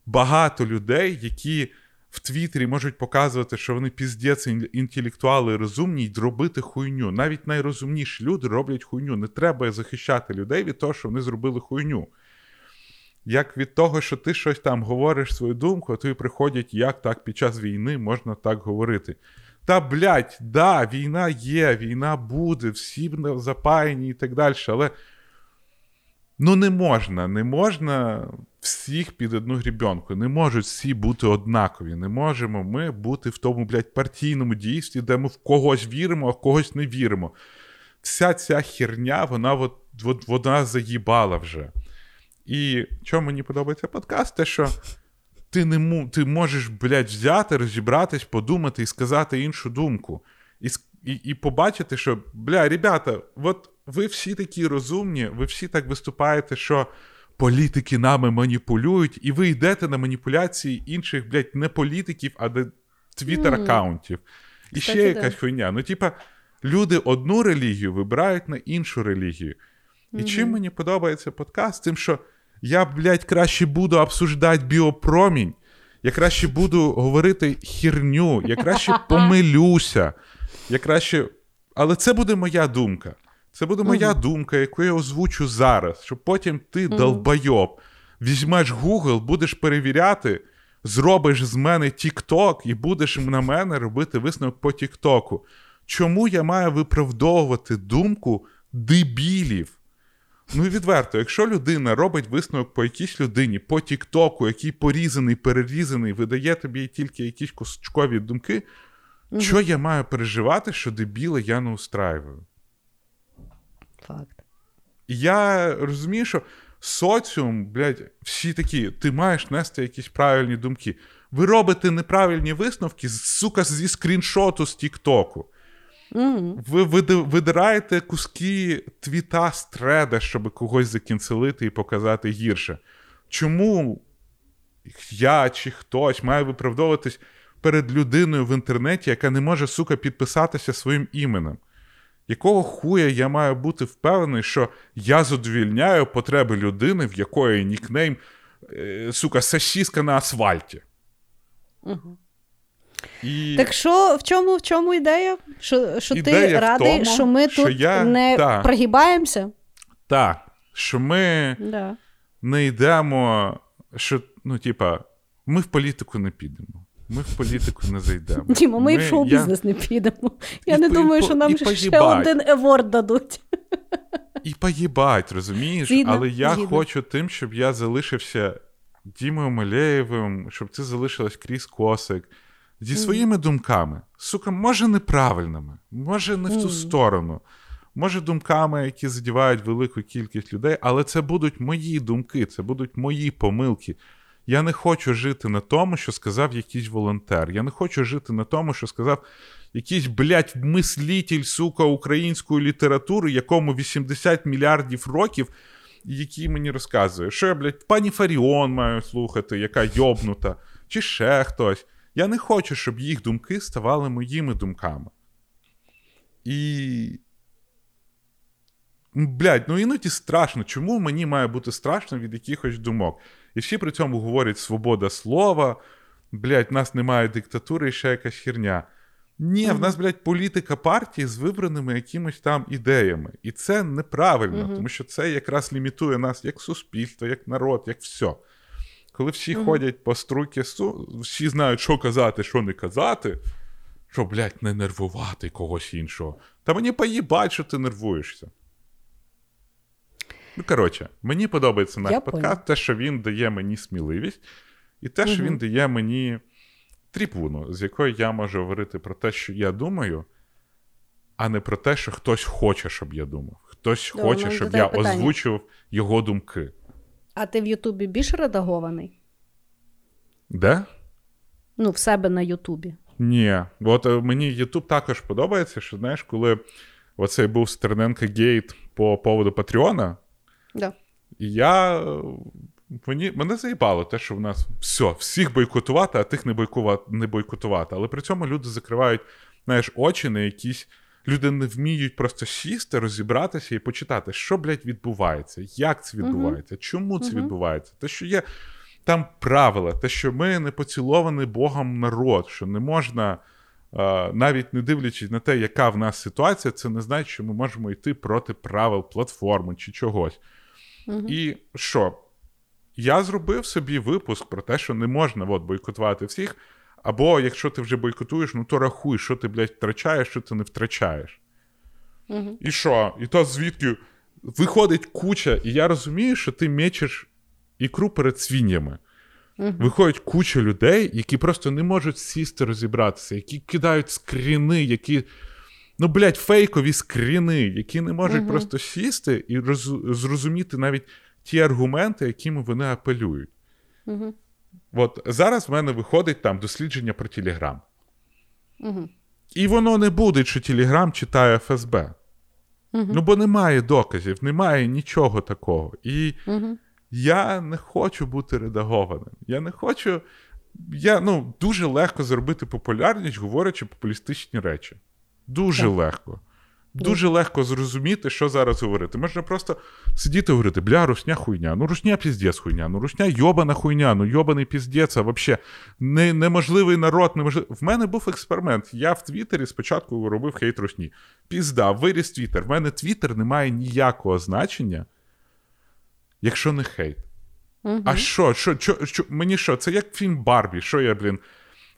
багато людей, які в Твіттері можуть показувати, що вони піздець інтелектуали розумні, й робити хуйню. Навіть найрозумніші люди роблять хуйню. Не треба захищати людей від того, що вони зробили хуйню. Як від того, що ти щось там говориш свою думку, а тобі приходять, як так під час війни можна так говорити. Та, блядь, да, війна є, війна буде, всі запаяні і так далі, але ну не можна, не можна всіх під одну грібенку. Не можуть всі бути однакові. Не можемо ми бути в тому, блядь, партійному дійстві, де ми в когось віримо, а в когось не віримо. Вся ця херня, вона от, от, вона заїбала вже. І чому мені подобається подкаст, те, що ти не му, ти можеш, блядь, взяти, розібратись, подумати і сказати іншу думку. І, і, і побачити, що, бля, ребята, от ви всі такі розумні, ви всі так виступаєте, що політики нами маніпулюють, і ви йдете на маніпуляції інших, блядь, не політиків, а де твіттер-аккаунтів. І ще Кстати, якась да. хуйня. Ну, типа, люди одну релігію вибирають на іншу релігію. І чим мені подобається подкаст? Тим, що я, блядь, краще буду обсуждати біопромінь, я краще буду говорити херню, я краще помилюся, я краще. Але це буде моя думка. Це буде моя думка, яку я озвучу зараз, щоб потім ти, долбойоб, візьмеш Google, будеш перевіряти, зробиш з мене TikTok і будеш на мене робити висновок по TikTok. Чому я маю виправдовувати думку дебілів? Ну і відверто, якщо людина робить висновок по якійсь людині, по Тіктоку, який порізаний, перерізаний, видає тобі тільки якісь кусочкові думки, що я маю переживати, що дебіла я не устраюю? Факт. Я розумію, що соціум, блядь, всі такі, ти маєш нести якісь правильні думки. Ви робите неправильні висновки, сука, зі скріншоту з Тіктоку. Угу. Ви види- видираєте куски твіта з треда, щоб когось закінцелити і показати гірше. Чому я чи хтось має виправдовуватись перед людиною в інтернеті, яка не може, сука, підписатися своїм іменем. Якого хуя я маю бути впевнений, що я задовільняю потреби людини, в якої нікнейм, е, сука, сосіска на асфальті. Угу. І... Так що в чому в чому ідея? Що що ідея ти радий, тому, що ми що тут я... не та. прогибаємося? Так, що ми Да. не йдемо, що, ну, типа, ми в політику не підемо. Ми в політику не зайдемо. Діма, ми, і в шоу-бізнес не підемо. Я І не по- думаю, що нам ще поїбать. один еворд дадуть. І поїбать, розумієш? Згідно, Але я згідно. хочу тим, щоб я залишився Дімою Малеєвим, щоб ти залишилась Кріс Косик зі своїми думками. Сука, може, неправильними, може, не в ту сторону. Може, думками, які задівають велику кількість людей, але це будуть мої думки, це будуть мої помилки. Я не хочу жити на тому, що сказав якийсь волонтер. Я не хочу жити на тому, що сказав якийсь, блядь, мислитель, сука, української літератури, якому 80 мільярдів років, який мені розказує, що я, блядь, пані Фаріон маю слухати, яка йобнута, чи ще хтось. Я не хочу, щоб їх думки ставали моїми думками. І. Блядь, ну іноді страшно. Чому мені має бути страшно від якихось думок? І всі при цьому говорять свобода слова, блядь, в нас немає диктатури і ще якась херня. Ні, в нас, блядь, політика партії з вибраними якимось там ідеями. І це неправильно, тому що це якраз лімітує нас як суспільство, як народ, як все. Коли всі Мгм. ходять по струйки, всі знають, що казати, що не казати, що, блядь, не нервувати когось іншого. Та мені поїбать, що ти нервуєшся. Ну, коротше, мені подобається наш Я подкаст, те, що він дає мені сміливість, і те, що Мгм. він дає мені трибуну, з якої я можу говорити про те, що я думаю, а не про те, що хтось хоче, щоб я думав. Хтось Добре, хоче, щоб я питання. озвучував його думки. А ти в Ютубі більш редагований? Де? Ну, в себе на Ютубі. Ні. От е, мені YouTube також подобається, що знаєш, коли оцей був Стерненко Гейт по поводу Патреона, Да. і я. е, Мені, мене заїбало те, що в нас все, всіх бойкотувати, а тих не, бойкувати, не бойкотувати. Але при цьому люди закривають знаєш, очі на якісь. Люди не вміють просто сісти, розібратися і почитати, що, блядь, відбувається, як це відбувається, чому це Мгм. відбувається. Те, що є там правила, те, що ми не поцілований Богом народ, що не можна, е, навіть не дивлячись на те, яка в нас ситуація, це не значить, що ми можемо йти проти правил платформи чи чогось. Мгм. І що? Я зробив собі випуск про те, що не можна от, бойкотувати всіх. Або якщо ти вже бойкотуєш, ну то рахуй, що ти, блядь, втрачаєш, що ти не втрачаєш. Мгм. І що? І то звідки виходить куча, і я розумію, що ти мечеш ікру перед свиньями. Мгм. Виходить куча людей, які просто не можуть сісти розібратися, які кидають скріни, які. Ну, блядь, фейкові скріни, які не можуть Мгм. просто сісти і роз... зрозуміти навіть ті аргументи, якими вони апелюють. Мгм. От зараз в мене виходить там дослідження про Телеграм. Мгм. І воно не буде, що Телеграм читає ФСБ. Мгм. Ну, бо немає доказів, немає нічого такого. І Мгм. я не хочу бути редагованим. Я не хочу. Я ну, дуже легко зробити популярність, говорячи популістичні речі. Дуже Так. легко. Дуже легко зрозуміти, що зараз говорити. Можна просто сидіти і говорити, бля, русня хуйня, ну русня піздець хуйня, ну русня йобана хуйня, ну йобаний піздець, а взагалі не, неможливий народ, неможливий. В мене був експеримент. Я в Твіттері спочатку робив хейт русні. Пізда, виріс Твіттер. В мене Твіттер не має ніякого значення, якщо не хейт. Мгм. А що, що, що, що, мені що? Це як фільм Барбі. Що я, блін?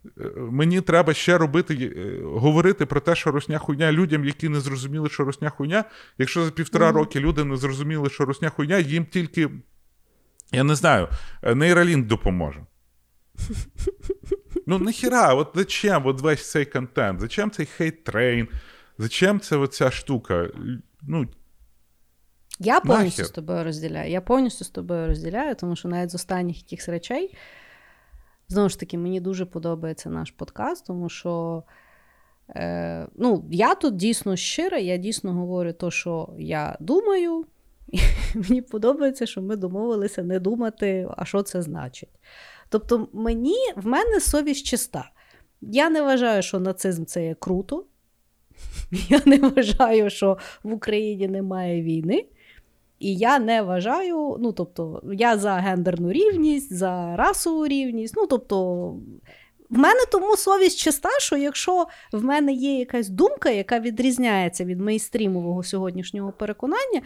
Е, Мені треба ще робити, е, говорити про те, що русня хуйня людям, які не зрозуміли, що русня хуйня. Якщо за півтора Мгм. роки люди не зрозуміли, що русня хуйня, їм тільки, я не знаю, е, Neuralink допоможе. Ну, нахіра, от зачем от весь цей контент? Зачем цей hate train? Зачем це оця штука? Ну, Я повністю Нахер. з тобою розділяю. Я повністю з тобою розділяю, тому що навіть з останніх якихось речей, знову ж таки, мені дуже подобається наш подкаст, тому що е, ну, я тут дійсно щира, я дійсно говорю те, що я думаю. І мені подобається, що ми домовилися не думати, а що це значить. Тобто, мені в мене совість чиста. Я не вважаю, що нацизм це є круто. Я не вважаю, що в Україні немає війни. І я не вважаю, ну тобто, я за гендерну рівність, за расову рівність. Ну, тобто, в мене тому совість чиста, що якщо в мене є якась думка, яка відрізняється від мейстрімового сьогоднішнього переконання,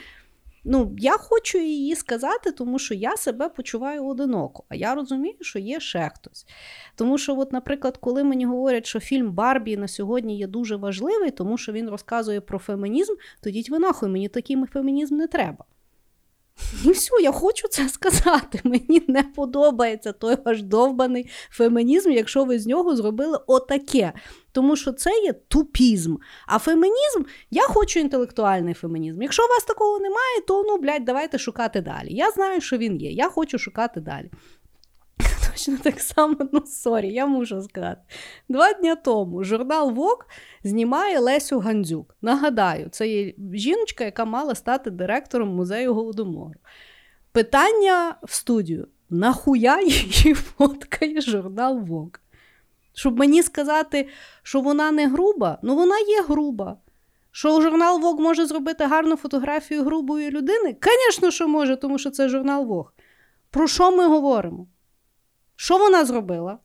ну, я хочу її сказати, тому що я себе почуваю одиноко. А я розумію, що є ще хтось. Тому що, от, наприклад, коли мені говорять, що фільм Барбі на сьогодні є дуже важливий, тому що він розказує про фемінізм, то діть ви нахуй, мені такий фемінізм не треба. І все, я хочу це сказати. Мені не подобається той ваш довбаний фемінізм, якщо ви з нього зробили отаке. Тому що це є тупізм. А фемінізм, я хочу інтелектуальний фемінізм. Якщо у вас такого немає, то ну, блядь, давайте шукати далі. Я знаю, що він є. Я хочу шукати далі. Точно так само, ну сорі, я мушу сказати. Два дні тому журнал Vogue знімає Лесю Гандзюк. Нагадаю, це є жіночка, яка мала стати директором музею Голодомору. Питання в студію: нахуя її фоткає журнал Vogue? Щоб мені сказати, що вона не груба, ну вона є груба. Що журнал Вог може зробити гарну фотографію грубої людини? Звісно, що може, тому що це журнал Вог. Про що ми говоримо? Що вона зробила?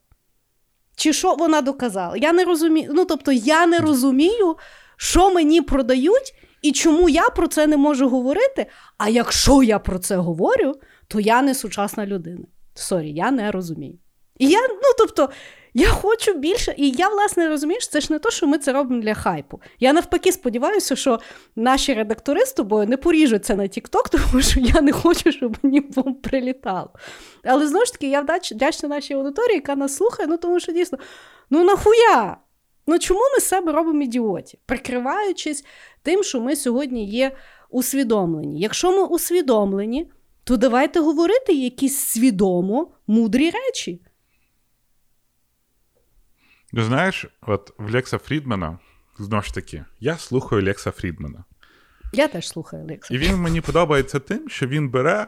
Чи що вона доказала? Я не розумію. Ну, тобто, я не розумію, що мені продають і чому я про це не можу говорити. А якщо я про це говорю, то я не сучасна людина. Сорі, я не розумію. І я, ну тобто, я хочу більше, і я, власне, розумієш, це ж не то, що ми це робимо для хайпу. Я навпаки сподіваюся, що наші редактори з тобою не поріжуться на TikTok, тому що я не хочу, щоб мені прилітало. Але знову ж таки, я вдячна нашій аудиторії, яка нас слухає, ну тому що дійсно, ну нахуя? Ну чому ми себе робимо ідіотів, прикриваючись тим, що ми сьогодні є усвідомлені? Якщо ми усвідомлені, то давайте говорити якісь свідомо мудрі речі. Ну, знаєш, от в Лекса Фрідмана, знову ж таки, я слухаю Лекса Фрідмана. Я теж слухаю Лекса. І він мені подобається тим, що він бере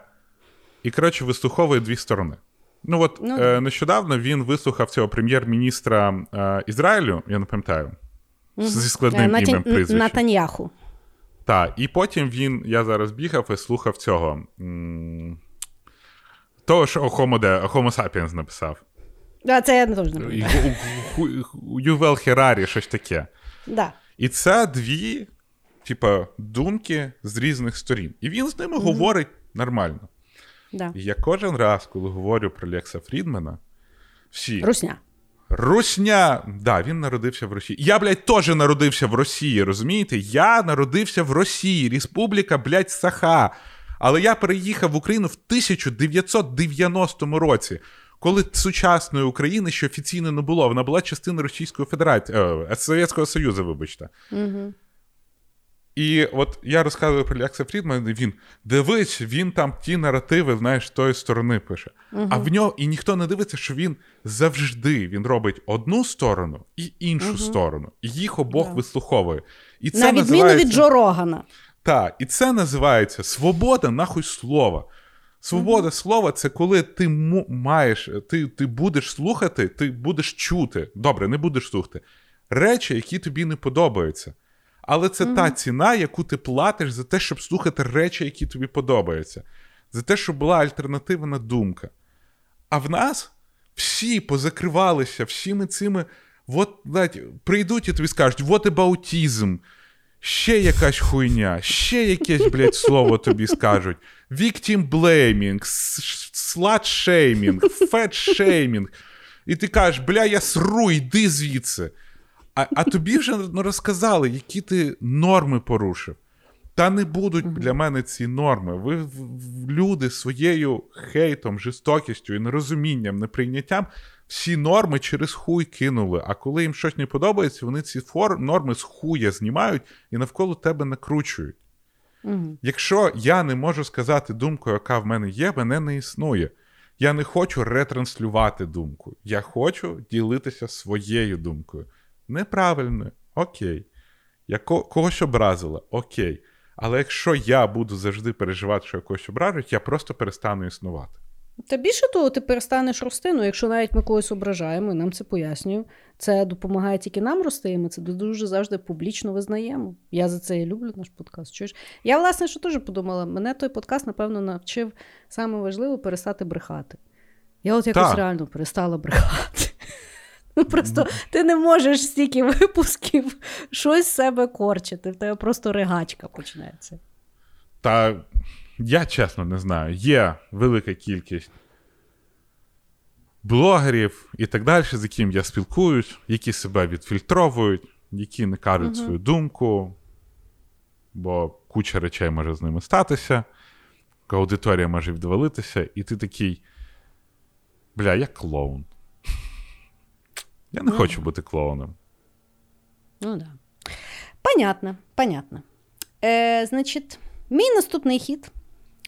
і, коротше, вислуховує дві сторони. Ну, от ну, е, нещодавно він вислухав цього прем'єр-міністра е, Ізраїлю, я не пам'ятаю, mm зі складним Натя... ім'ям прізвищем. Натаньяху. Так, і потім він, я зараз бігав і слухав цього. М- того, що Homo sapiens написав. Да, це я не теж не пам'ятаю. Ювел Херарі, щось таке. Да. І це дві, типа, думки з різних сторін. І він з ними mm-hmm. говорить нормально. Да. І я кожен раз, коли говорю про Лекса Фрідмена, всі. Русня. Русня, да, він народився в Росії. Я, блядь, теж народився в Росії, розумієте? Я народився в Росії, Республіка, блядь, Саха. Але я переїхав в Україну в 1990 році коли сучасної України ще офіційно не було, вона була частиною Російської Федерації е, Совєтського Союзу, вибачте. Угу. І от я розказую про Лекса Фрідмана, він дивись, він там ті наративи, знаєш, з тої сторони пише. uh А в нього і ніхто не дивиться, що він завжди він робить одну сторону і іншу uh сторону. І їх обох yeah. вислуховує. І це На відміну називається... від Джо Рогана. Так, і це називається свобода нахуй слова. Свобода mm-hmm. слова це коли ти маєш, ти ти будеш слухати, ти будеш чути. Добре, не будеш слухати речі, які тобі не подобаються. Але це mm-hmm. та ціна, яку ти платиш за те, щоб слухати речі, які тобі подобаються, за те, щоб була альтернативна думка. А в нас всі позакривалися всіми цими. От, навіть, прийдуть і тобі скажуть, вот ебаутізм, ще якась хуйня, ще якесь, блядь, слово тобі скажуть. Victim blaming, slut-shaming, fat-shaming. І ти кажеш, бля, я сру, йди звідси. А а тобі вже розказали, які ти норми порушив. Та не будуть для мене ці норми. Ви люди своєю хейтом, жорстокістю і нерозумінням, неприйняттям всі норми через хуй кинули. А коли їм щось не подобається, вони ці фор... норми з хуя знімають і навколо тебе накручують. Якщо я не можу сказати думку, яка в мене є, мене не існує. Я не хочу ретранслювати думку. Я хочу ділитися своєю думкою. Неправильно, окей. Я когось образила, окей. Але якщо я буду завжди переживати, що я когось ображу, я просто перестану існувати. Та більше того, ти перестанеш рости. Ну, якщо навіть ми когось ображаємо, і нам це пояснюю. Це допомагає тільки нам рости, і ми це дуже завжди публічно визнаємо. Я за це і люблю наш подкаст. Чуєш? Я, власне, що теж подумала, мене той подкаст, напевно, навчив саме важливо перестати брехати. Я от якось Так. реально перестала брехати. Ну, Просто ти не можеш стільки випусків щось з себе корчити, в тебе просто ригачка почнеться. Та я чесно не знаю. Є велика кількість блогерів і так далі, з яким я спілкуюсь, які себе відфільтровують, які не кажуть свою думку, бо куча речей може з ними статися, аудиторія може відвалитися, і ти такий. Бля, я клоун. Я не хочу бути клоуном. Ну да. Понятно, понятно. Е, значить, мій наступний хід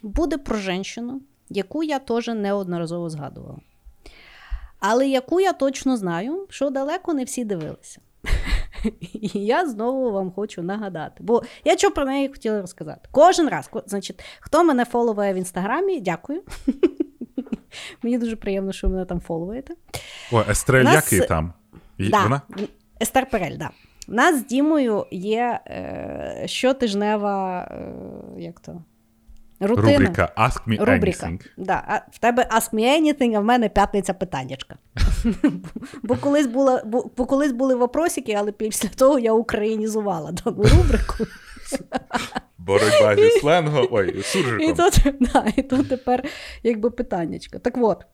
буде про жінку, яку я теж неодноразово згадувала. Але яку я точно знаю, що далеко не всі дивилися. І я знову вам хочу нагадати. Бо я що про неї хотіла розказати. Кожен раз, значить, хто мене фоловує в інстаграмі, дякую. Мені дуже приємно, що ви мене там фоловуєте. О, Естрель, Нас- який там? Да, Вона? Естер Перель, да. У нас з Дімою є е, щотижнева, е, як то? Рутина. Рубрика Ask Me Рубрика. Anything. Да. А в тебе Ask Me Anything, а в мене п'ятниця питаннячка. бо, колись була, бо, бо колись були вопросики, але після того я українізувала дану рубрику. Боротьба зі сленгом. Ой, І тут, да, і тут тепер якби питаннячка. Так от,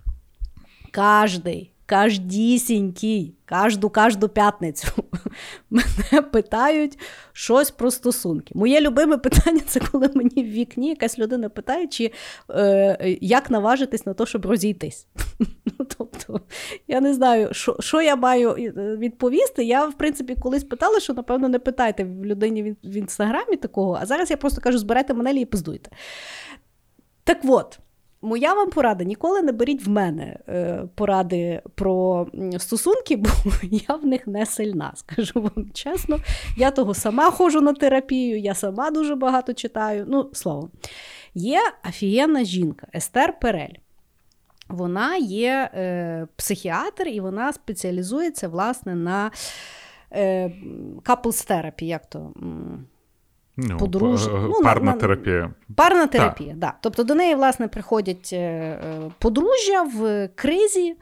кожний, кождісінький, кожну кожну п'ятницю мене питають щось про стосунки. Моє любиме питання це коли мені в вікні якась людина питає, чи е, як наважитись на те, щоб розійтись. Ну, тобто, я не знаю, що, що я маю е, відповісти. Я, в принципі, колись питала, що, напевно, не питайте в людині в, інстаграмі такого, а зараз я просто кажу: збирайте манелі і пиздуйте. Так от, моя вам порада: ніколи не беріть в мене е, поради про стосунки, бо я в них не сильна. Скажу вам чесно. Я того сама ходжу на терапію, я сама дуже багато читаю. Ну, словом, є офігенна жінка Естер Перель. Вона є е, психіатр, і вона спеціалізується власне на е, couples therapy, як то. Ну, подружжя. Ну, парна на- терапія. Парна терапія, да. Тобто до неї, власне, приходять е, е, подружжя в кризі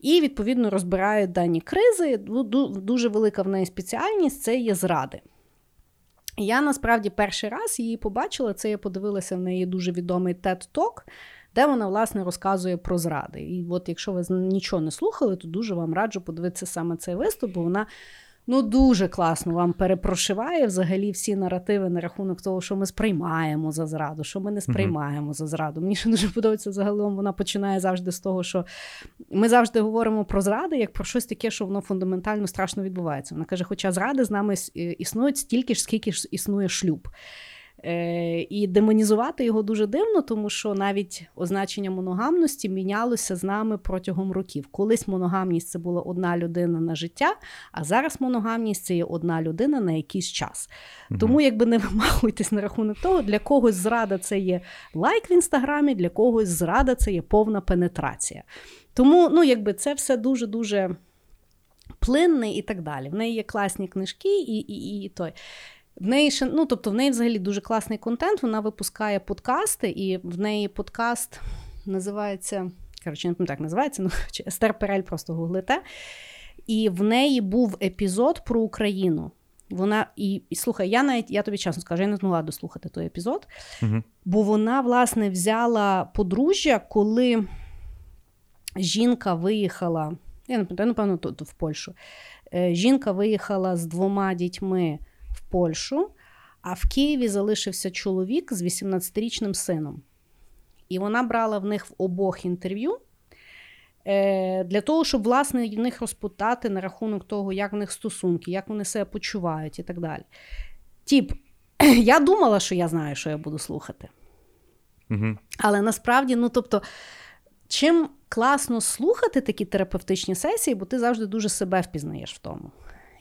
і, відповідно, розбирають дані кризи. Ду- ду- Дуже велика в неї спеціальність це є зради. Я насправді перший раз її побачила. Це я подивилася в неї дуже відомий TED Talk, де вона власне розказує про зради. І от якщо ви нічого не слухали, то дуже вам раджу подивитися саме цей виступ, бо вона ну дуже класно вам перепрошиває взагалі всі наративи на рахунок того, що ми сприймаємо за зраду, що ми не сприймаємо за зраду. Мені ще дуже подобається загалом. Вона починає завжди з того, що ми завжди говоримо про зради як про щось таке, що воно фундаментально страшно відбувається. Вона каже: хоча зради з нами існують стільки ж, скільки ж існує шлюб. Е, і демонізувати його дуже дивно, тому що навіть означення моногамності мінялося з нами протягом років. Колись моногамність це була одна людина на життя, а зараз моногамність це є одна людина на якийсь час. Тому якби не вимахуйтесь на рахунок того, для когось зрада це є лайк в інстаграмі, для когось зрада це є повна пенетрація. Тому ну, якби це все дуже дуже плинне і так далі. В неї є класні книжки і, і, і той. В неї ще, ну, тобто в неї взагалі дуже класний контент. Вона випускає подкасти, і в неї подкаст називається. Коротше, не пам'ятаю, як називається, ну, Естер Перель, просто гуглите. І в неї був епізод про Україну. Вона і, і слухай, я навіть я тобі чесно скажу, я не змогла дослухати той епізод, Угу. бо вона, власне, взяла подружжя, коли жінка виїхала, я не пам'ятаю, напевно, тут в Польщу. Е, Жінка виїхала з двома дітьми Польщу, а в Києві залишився чоловік з 18-річним сином. І вона брала в них в обох інтерв'ю е, для того, щоб власне в них розпитати на рахунок того, як в них стосунки, як вони себе почувають і так далі. Тіп, я думала, що я знаю, що я буду слухати. Угу. Але насправді, ну тобто, чим класно слухати такі терапевтичні сесії, бо ти завжди дуже себе впізнаєш в тому.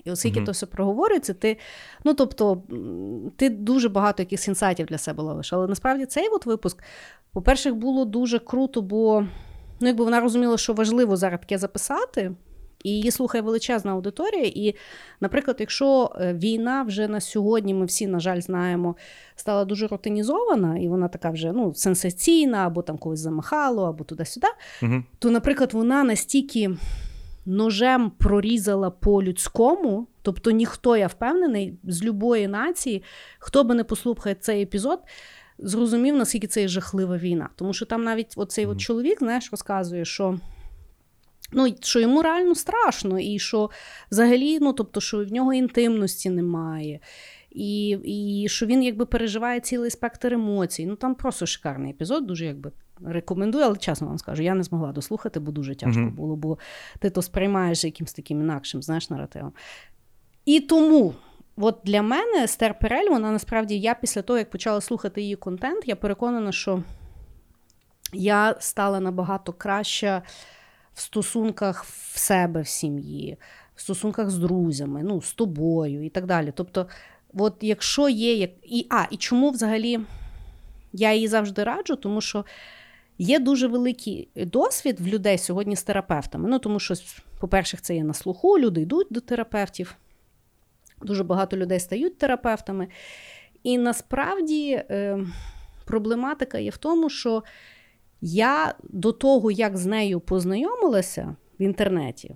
І оскільки Мгм. то все проговорюється, ти, ну тобто, ти дуже багато якихось інсайтів для себе ловиш. Але насправді цей от випуск, по-перше, було дуже круто, бо ну, якби вона розуміла, що важливо зараз таке записати. І її слухає величезна аудиторія. І, наприклад, якщо е, війна вже на сьогодні, ми всі, на жаль, знаємо, стала дуже рутинізована, і вона така вже ну, сенсаційна, або там когось замахало, або туди-сюди, Угу. то, наприклад, вона настільки ножем прорізала по людському, тобто ніхто, я впевнений, з любої нації, хто би не послухає цей епізод. Зрозумів, наскільки це є жахлива війна. Тому що там навіть оцей от чоловік, знаєш, розказує, що Ну, що йому реально страшно, і що взагалі, ну тобто, що в нього інтимності немає, і і що він якби переживає цілий спектр емоцій. Ну там просто шикарний епізод, дуже якби рекомендую, але чесно вам скажу, я не змогла дослухати, бо дуже тяжко Мгм. було, бо ти то сприймаєш якимось таким інакшим, знаєш, наративом. І тому. От для мене Естер Перель, вона насправді я після того, як почала слухати її контент, я переконана, що я стала набагато краща в стосунках в себе в сім'ї, в стосунках з друзями, ну, з тобою і так далі. Тобто, от якщо є як. І, а, і чому взагалі я її завжди раджу, тому що є дуже великий досвід в людей сьогодні з терапевтами. Ну, тому що, по-перше, це є на слуху, люди йдуть до терапевтів. Дуже багато людей стають терапевтами. І насправді е, проблематика є в тому, що я до того, як з нею познайомилася в інтернеті,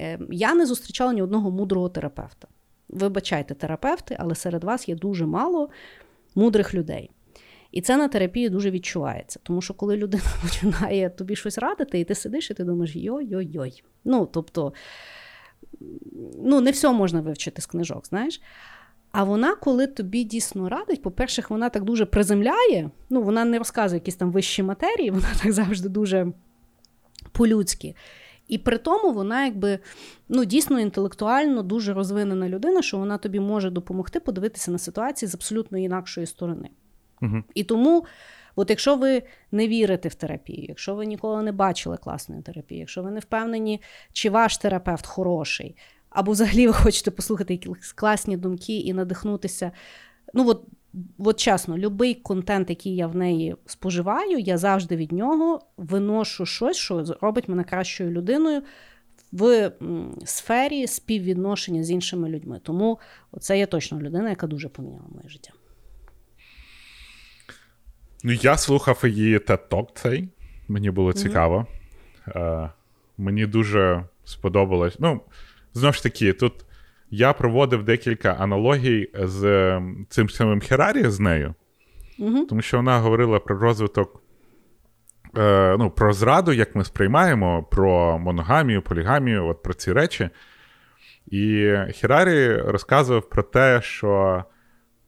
е, я не зустрічала ні одного мудрого терапевта. Вибачайте, терапевти, але серед вас є дуже мало мудрих людей. І це на терапії дуже відчувається. Тому що коли людина починає тобі щось радити, і ти сидиш, і ти думаєш, йой-йой-йой. Ну, тобто, ну, не все можна вивчити з книжок, знаєш. А вона, коли тобі дійсно радить, по-перше, вона так дуже приземляє, ну, вона не розказує якісь там вищі матерії, вона так завжди дуже по-людськи. І при тому вона якби ну, дійсно інтелектуально дуже розвинена людина, що вона тобі може допомогти подивитися на ситуації з абсолютно інакшої сторони. Угу. І тому, от якщо ви не вірите в терапію, якщо ви ніколи не бачили класної терапії, якщо ви не впевнені, чи ваш терапевт хороший, або взагалі ви хочете послухати якісь класні думки і надихнутися. Ну, от, от чесно, будь-який контент, який я в неї споживаю, я завжди від нього виношу щось, що робить мене кращою людиною в сфері співвідношення з іншими людьми. Тому це є точно людина, яка дуже поміняла моє життя. Ну, я слухав її TED-Talk цей. Мені було цікаво. Е, мені дуже сподобалось. Ну, знову ж таки, тут я проводив декілька аналогій з цим самим Херарі з нею, Угу. тому що вона говорила про розвиток, е, ну, про зраду, як ми сприймаємо, про моногамію, полігамію, от про ці речі. І Херарі розказував про те, що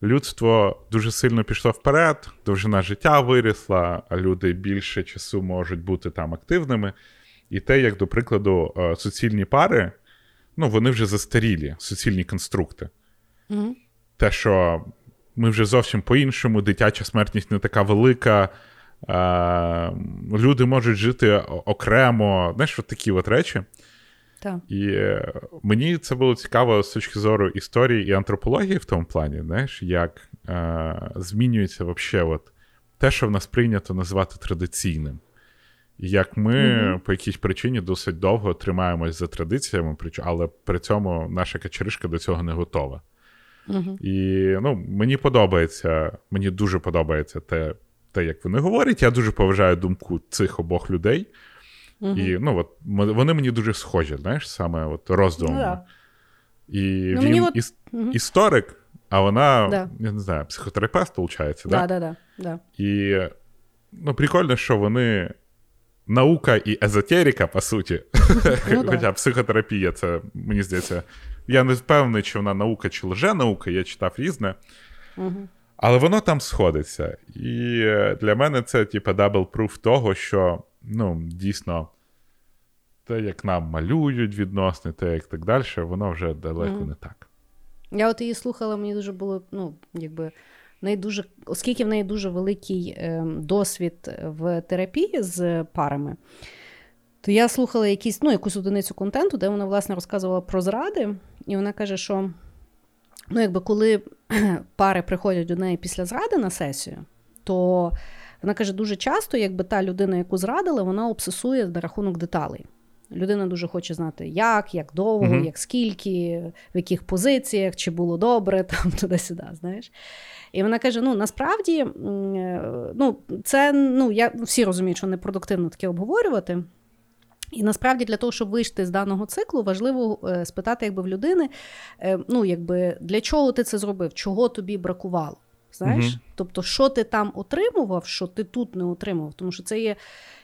людство дуже сильно пішло вперед, довжина життя вирісла, а люди більше часу можуть бути там активними. І те, як, до прикладу, е, суцільні пари, ну, вони вже застарілі, суцільні конструкти. Угу. Те, що ми вже зовсім по-іншому, дитяча смертність не така велика, е, люди можуть жити окремо, знаєш, от такі от речі. Так. І е, мені це було цікаво з точки зору історії і антропології в тому плані, знаєш, як е, змінюється вообще от те, що в нас прийнято називати традиційним. І як ми Мгм. по якійсь причині досить довго тримаємось за традиціями, але при цьому наша качеришка до цього не готова. Угу. І ну, мені подобається, мені дуже подобається те, те, як вони говорять. Я дуже поважаю думку цих обох людей. Угу. І ну, от, вони мені дуже схожі, знаєш, саме от роздумами. Ну, да. І Ну, він от- іс- Мгм. історик, а вона, Да. я не знаю, психотерапевт, виходить, Да, да? да, да, да. І ну, прикольно, що вони наука і езотерика, по суті. Ну, да. Хоча психотерапія, це, мені здається, я не впевнений, чи вона наука, чи лже-наука, я читав різне. Угу. Але воно там сходиться. І е, для мене це, типу, double proof того, що ну, дійсно, те, як нам малюють відносини, те, як так далі, воно вже далеко Мгм. не так. Я от її слухала, мені дуже було, ну, якби. В неї дуже, оскільки в неї дуже великий е, досвід в терапії з парами, то я слухала якісь, ну, якусь одиницю контенту, де вона власне розказувала про зради, і вона каже, що ну, якби коли пари приходять до неї після зради на сесію, то Вона каже, дуже часто, якби та людина, яку зрадили, вона обсесує на рахунок деталей. Людина дуже хоче знати, як, як довго, uh-huh. як скільки, в яких позиціях, чи було добре, там туди-сюди. знаєш. І вона каже: ну насправді е, ну, це ну, я всі розуміють, що непродуктивно таке обговорювати. І насправді для того, щоб вийти з даного циклу, важливо е, спитати, якби в людини, е, ну якби для чого ти це зробив, чого тобі бракувало. Знаєш? uh Тобто, що ти там отримував, що ти тут не отримував. Тому що це є.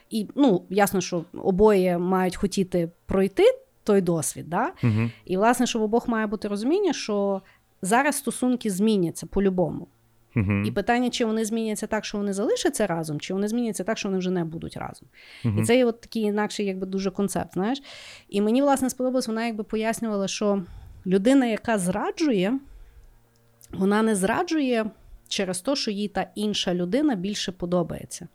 І ну, ясно, що обоє мають хотіти пройти той досвід. Да? uh І, власне, що в обох має бути розуміння, що зараз стосунки зміняться по-любому. uh І питання, чи вони зміняться так, що вони залишаться разом, чи вони зміняться так, що вони вже не будуть разом. uh І це є от такий інакший, якби дуже концепт. знаєш. І мені, власне, сподобалось, вона якби пояснювала, що людина, яка зраджує, вона не зраджує через те, що їй та інша людина більше подобається.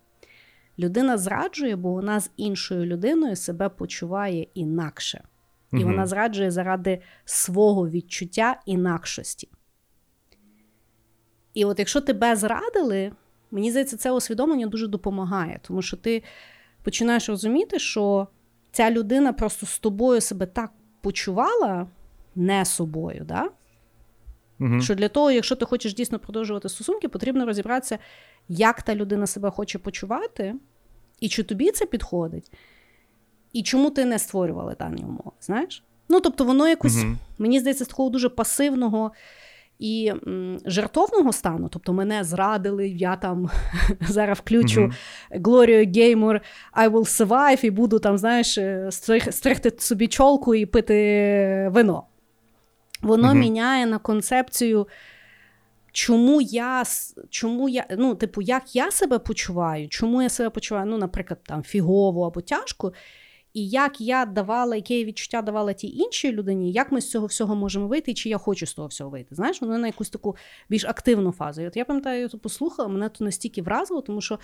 Людина зраджує, бо вона з іншою людиною себе почуває інакше. І Мгм. вона зраджує заради свого відчуття інакшості. І от якщо тебе зрадили, мені здається, це усвідомлення дуже допомагає, тому що ти починаєш розуміти, що ця людина просто з тобою себе так почувала не собою. Да? Угу. Що для того, якщо ти хочеш дійсно продовжувати стосунки, потрібно розібратися, як та людина себе хоче почувати, і чи тобі це підходить, і чому ти не створювала дані умови. Знаєш? Ну, тобто, воно якось, Мгм. мені здається, з такого дуже пасивного і м, жертовного стану. Тобто, мене зрадили, я там зараз включу. Глорію Геймор, I will survive, і буду там, знаєш, е, стриг- стригти собі чолку і пити вино. Воно Мгм. міняє на концепцію, чому я, чому я, ну, типу, як я себе почуваю, чому я себе почуваю, ну, наприклад, там фігово або тяжко, і як я давала, яке я відчуття давала тій іншій людині, як ми з цього всього можемо вийти, і чи я хочу з того всього вийти. Знаєш, воно на якусь таку більш активну фазу. І от я пам'ятаю, я то послухала, мене то настільки вразило, тому що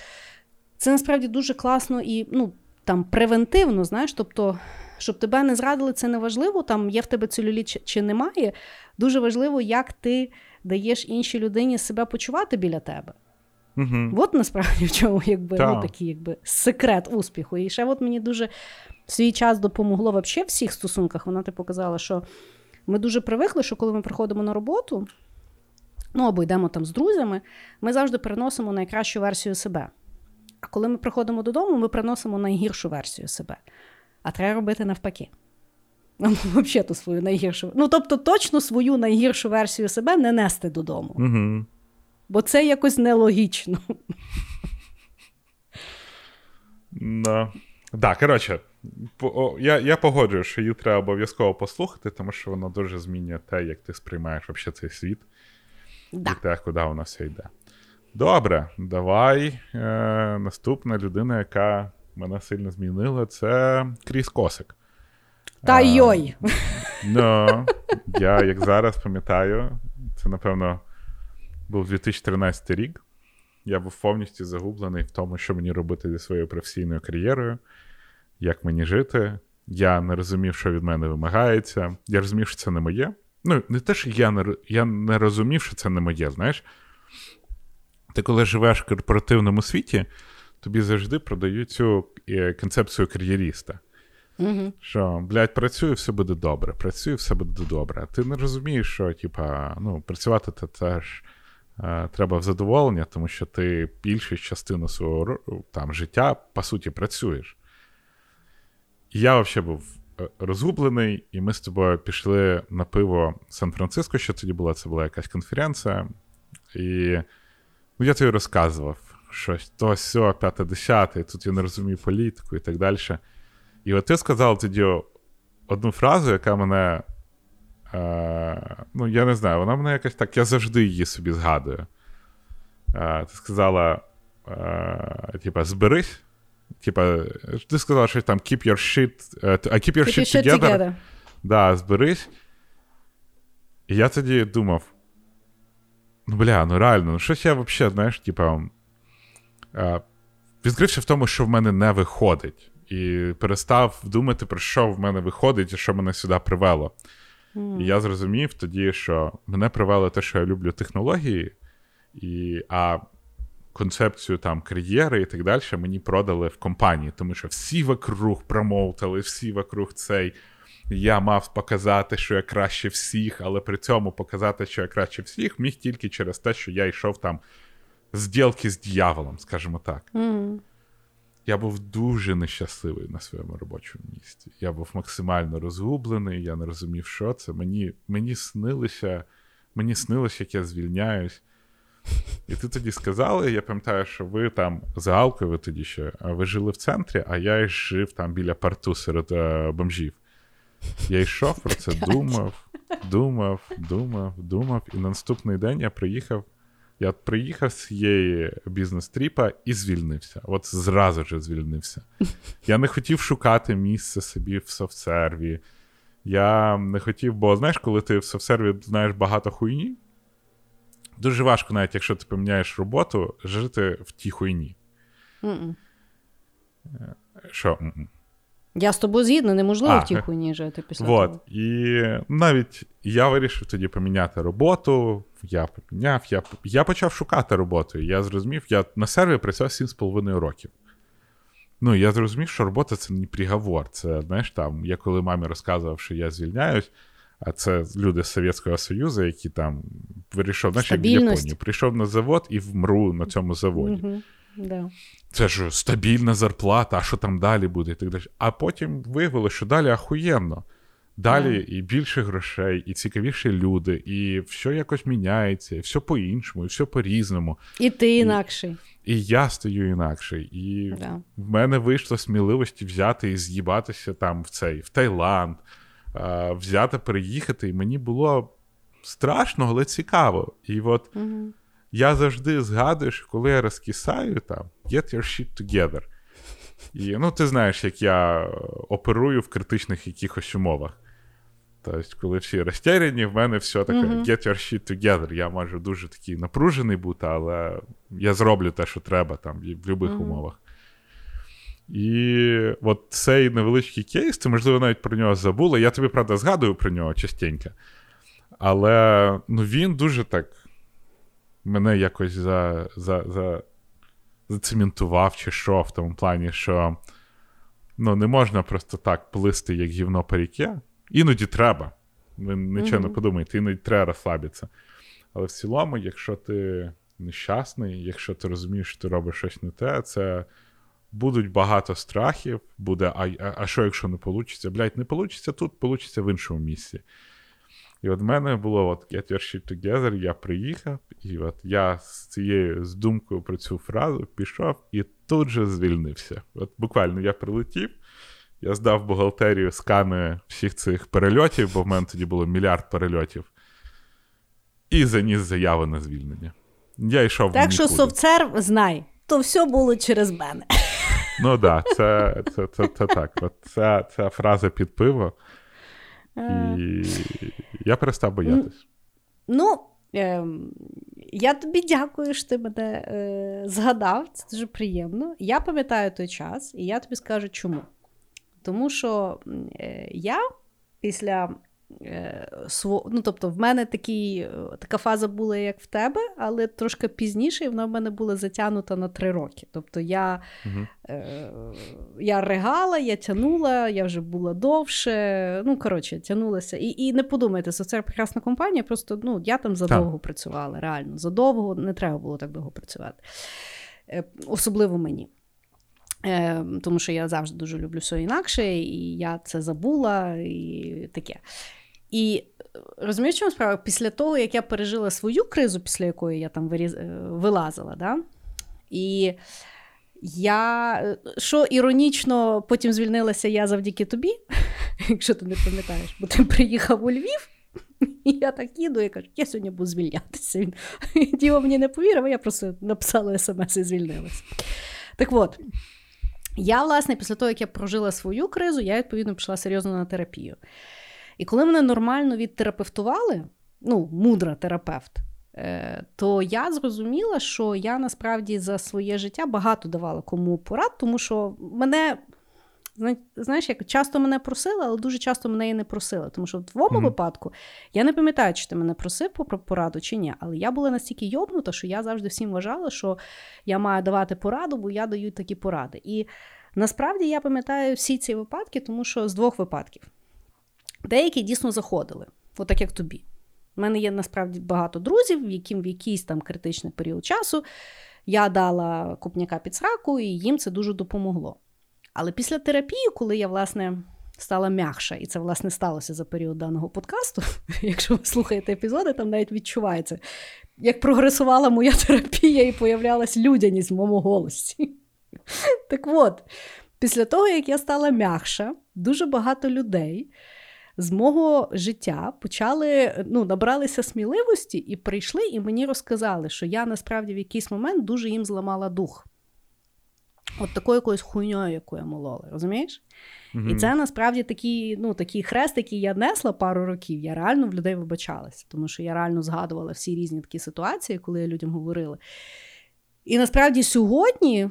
це насправді дуже класно і ну, там превентивно, знаєш, тобто. Щоб тебе не зрадили, це не важливо, там є в тебе целюліт чи, чи немає. Дуже важливо, як ти даєш іншій людині себе почувати біля тебе. Угу. От насправді в чому якби, Так. ну, такий якби, секрет успіху. І ще от мені дуже в свій час допомогло вообще в всіх стосунках. Вона ти показала, що ми дуже привикли, що коли ми приходимо на роботу, ну або йдемо там з друзями, ми завжди переносимо найкращу версію себе. А коли ми приходимо додому, ми приносимо найгіршу версію себе. А треба робити навпаки. Взагалі ту свою найгіршу. Ну, тобто, точно свою найгіршу версію себе не нести додому. Угу. Бо це якось нелогічно. Да. Да, коротше, я, я погоджую, що її треба обов'язково послухати, тому що воно дуже змінює те, як ти сприймаєш вообще цей світ Да. і те, куди воно все йде. Добре, давай. Е, наступна людина, яка мене сильно змінила, це Кріс Косик. Та йой! Ну, я як зараз пам'ятаю, це, напевно, був 2013 рік. Я був повністю загублений в тому, що мені робити зі своєю професійною кар'єрою, як мені жити. Я не розумів, що від мене вимагається. Я розумів, що це не моє. Ну, не те, що я не, я не розумів, що це не моє, знаєш. Ти коли живеш в корпоративному світі, тобі завжди продають цю е, концепцію кар'єріста. Угу. Що, блядь, працюю, все буде добре, працюю, все буде добре. Ти не розумієш, що, типа, ну, працювати це, це ж е, треба в задоволення, тому що ти більшу частину свого там, життя, по суті, працюєш. І я взагалі був е, розгублений, і ми з тобою пішли на пиво Сан-Франциско, що тоді була, це була якась конференція. І ну, я тобі розказував, що то, сьо, п'яте, десяте, тут я не розумію політику і так далі. І от ти сказав тоді одну фразу, яка мене. Е, ну, я не знаю, вона мене якось так, я завжди її собі згадую. Е, ти сказала, е, типа, зберись. Типа, ти сказала, що там keep your shit, а keep your shit Ще together. together. Да, зберись. І я тоді думав: ну, бля, ну реально, ну щось я взагалі, знаєш, типа, е, відкрився в тому, що в мене не виходить. І перестав думати, про що в мене виходить і що мене сюди привело. І я зрозумів тоді, що мене привело те, що я люблю технології, і, а концепцію там кар'єри і так далі мені продали в компанії, тому що всі вокруг промоутали, всі вокруг цей. Я мав показати, що я краще всіх, але при цьому показати, що я краще всіх, міг тільки через те, що я йшов там з ділки з дьяволом, скажімо так. Mm. Я був дуже нещасливий на своєму робочому місці. Я був максимально розгублений, я не розумів, що це. Мені мені снилося, мені снилося, як я звільняюсь. І ти тоді сказали, я пам'ятаю, що ви там за Алкою ви тоді ще, ви жили в центрі, а я жив там біля порту серед бомжів. Я йшов про це, думав, думав, думав, думав. І на наступний день я приїхав. Я приїхав з цієї бізнес-тріпа і звільнився. От зразу ж звільнився. Я не хотів шукати місце собі в софтсерві. Я не хотів, бо знаєш, коли ти в софтсерві знаєш багато хуйні, дуже важко, навіть якщо ти поміняєш роботу, жити в тій хуйні. Mm-mm. Що? Mm-mm. Я з тобою згідна, неможливо А, в тій хуйні жити після Вот. того. І навіть я вирішив тоді поміняти роботу. Я поміняв, я я почав шукати роботу. Я зрозумів, я на серві працював 7,5 років. Ну, я зрозумів, що робота це не приговор. Це, знаєш, там, я коли мамі розказував, що я звільняюсь, а це люди з Совєтського Союзу, які там вирішив, знаєш, як в Японії, прийшов на завод і вмру на цьому заводі. Угу. Да. Це ж стабільна зарплата, а що там далі буде, і так далі. А потім виявилося, що далі ахуєнно. Далі і більше грошей, і цікавіші люди, і все якось міняється, і все по-іншому, і все по-різному. І ти інакший. І, і я стаю інакший. І yeah. в мене вийшло сміливості взяти і з'їбатися там в цей в Таїланд, а, взяти, переїхати. І мені було страшно, але цікаво. І от. Mm-hmm. Я завжди згадую, що коли я розкисаю, там get your shit together. І ну, ти знаєш, як я оперую в критичних якихось умовах. Тобто, коли всі розтярені, в мене все таке uh-huh. get your shit together. Я можу дуже такий напружений бути, але я зроблю те, що треба там, в будь-яких uh-huh. умовах. І от цей невеличкий кейс, ти, можливо, навіть про нього забула. Я тобі, правда, згадую про нього частенько. Але ну, він дуже так мене якось за, за, за, зацементував, чи що, в тому плані, що ну, не можна просто так плисти, як гівно по ріки. Іноді треба. Ви нічого mm-hmm. не подумайте, іноді треба розслабитися. Але в цілому, якщо ти нещасний, якщо ти розумієш, що ти робиш щось не те, це будуть багато страхів, буде, а а, а що, якщо не вийде? Блять, не вийде тут, вийде в іншому місці. І от в мене було от get your shit together, я приїхав, і от я з цією з думкою про цю фразу пішов і тут же звільнився. От буквально я прилетів, я здав бухгалтерію скани всіх цих перельотів, бо в мене тоді було мільярд перельотів, і заніс заяву на звільнення. Я йшов Так що софтсерв, знай, то все було через мене. Ну так, да, це це, це, це так. От ця, ця фраза під пиво. І я перестав боятись. Ну, е, я тобі дякую, що ти мене е, згадав. Це дуже приємно. Я пам'ятаю той час, і я тобі скажу чому. Тому що е, я після Е, ну, Тобто, в мене такий, е, така фаза була, як в тебе, але трошки пізніше, і вона в мене була затягнута на три роки. Тобто я угу. е, я ригала, я тянула, я вже була довше. Ну, коротше, тянулася. І і не подумайте, це прекрасна компанія, просто ну, я там задовго так. працювала, реально. Задовго не треба було так довго працювати. Особливо мені. Е, Тому що я завжди дуже люблю все інакше, і я це забула, і таке. І розумієш, чому справа? Після того, як я пережила свою кризу, після якої я там виріз... Е, вилазила, да? і я, що іронічно, потім звільнилася я завдяки тобі, якщо ти не пам'ятаєш, бо ти приїхав у Львів. І я так їду і кажу, я сьогодні буду звільнятися. Він Діва мені не повірив, я просто написала смс і звільнилася. Так от, я, власне, після того, як я прожила свою кризу, я відповідно пішла серйозно на терапію. І коли мене нормально відтерапевтували, ну, мудра терапевт, е, то я зрозуміла, що я насправді за своє життя багато давала кому порад, тому що мене знаєш, як часто мене просили, але дуже часто мене і не просили. Тому що в твоєму mm-hmm. випадку я не пам'ятаю, чи ти мене просив про пораду чи ні. Але я була настільки йобнута, що я завжди всім вважала, що я маю давати пораду, бо я даю такі поради. І насправді я пам'ятаю всі ці випадки, тому що з двох випадків. Деякі дійсно заходили, отак як тобі. У мене є насправді багато друзів, яким в якийсь там критичний період часу я дала купняка під сраку, і їм це дуже допомогло. Але після терапії, коли я, власне, стала м'якша, і це, власне, сталося за період даного подкасту, якщо ви слухаєте епізоди, там навіть відчувається, як прогресувала моя терапія і появлялась людяність в моєму голосі. Так от, після того, як я стала м'якша, дуже багато людей з мого життя почали ну, набралися сміливості і прийшли, і мені розказали, що я насправді в якийсь момент дуже їм зламала дух. От такою якоюсь хуйньою, яку я молола, розумієш? Mm-hmm. І це насправді такий ну, такий хрест, який я несла пару років. Я реально в людей вибачалася, тому що я реально згадувала всі різні такі ситуації, коли я людям говорила. І насправді сьогодні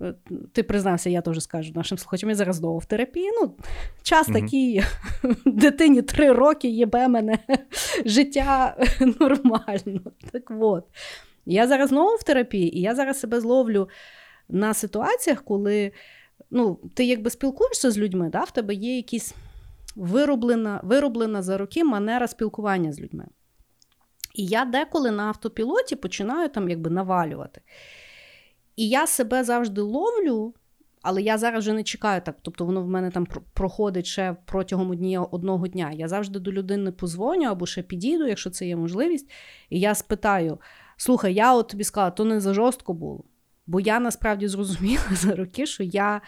Е, ти признався, я теж скажу нашим слухачам, я зараз знову в терапії. Ну, Час mm такий, дитині три роки єбе мене життя нормально. Так от. Я зараз знову в терапії, і я зараз себе зловлю на ситуаціях, коли ну, ти якби спілкуєшся з людьми, да, в тебе є якісь вироблена, вироблена за роки манера спілкування з людьми. І я деколи на автопілоті починаю там якби навалювати. І я себе завжди ловлю, але я зараз вже не чекаю так. Тобто воно в мене там проходить ще протягом дні, одного дня. Я завжди до людини позвоню або ще підійду, якщо це є можливість. І я спитаю: слухай, я от тобі сказала, то не за жорстко було. Бо я насправді зрозуміла за роки, що я,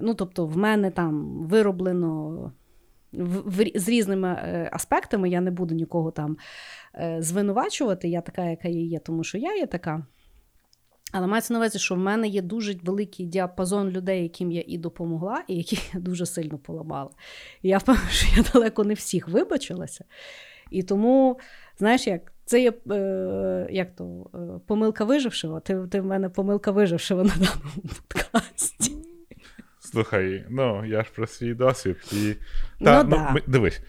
ну тобто, в мене там вироблено в, в, з різними е, аспектами. Я не буду нікого там е, звинувачувати. Я така, яка я є, тому що я є така. Але мається на увазі, що в мене є дуже великий діапазон людей, яким я і допомогла, і яких я дуже сильно поламала. І я впевнена, що я далеко не всіх вибачилася. І тому, знаєш, як це є е, як то, е, помилка вижившого. Ти ти в мене помилка вижившого на даному подкасті. Слухай, ну я ж про свій досвід. І... Та, ну, ну, да. Дивись,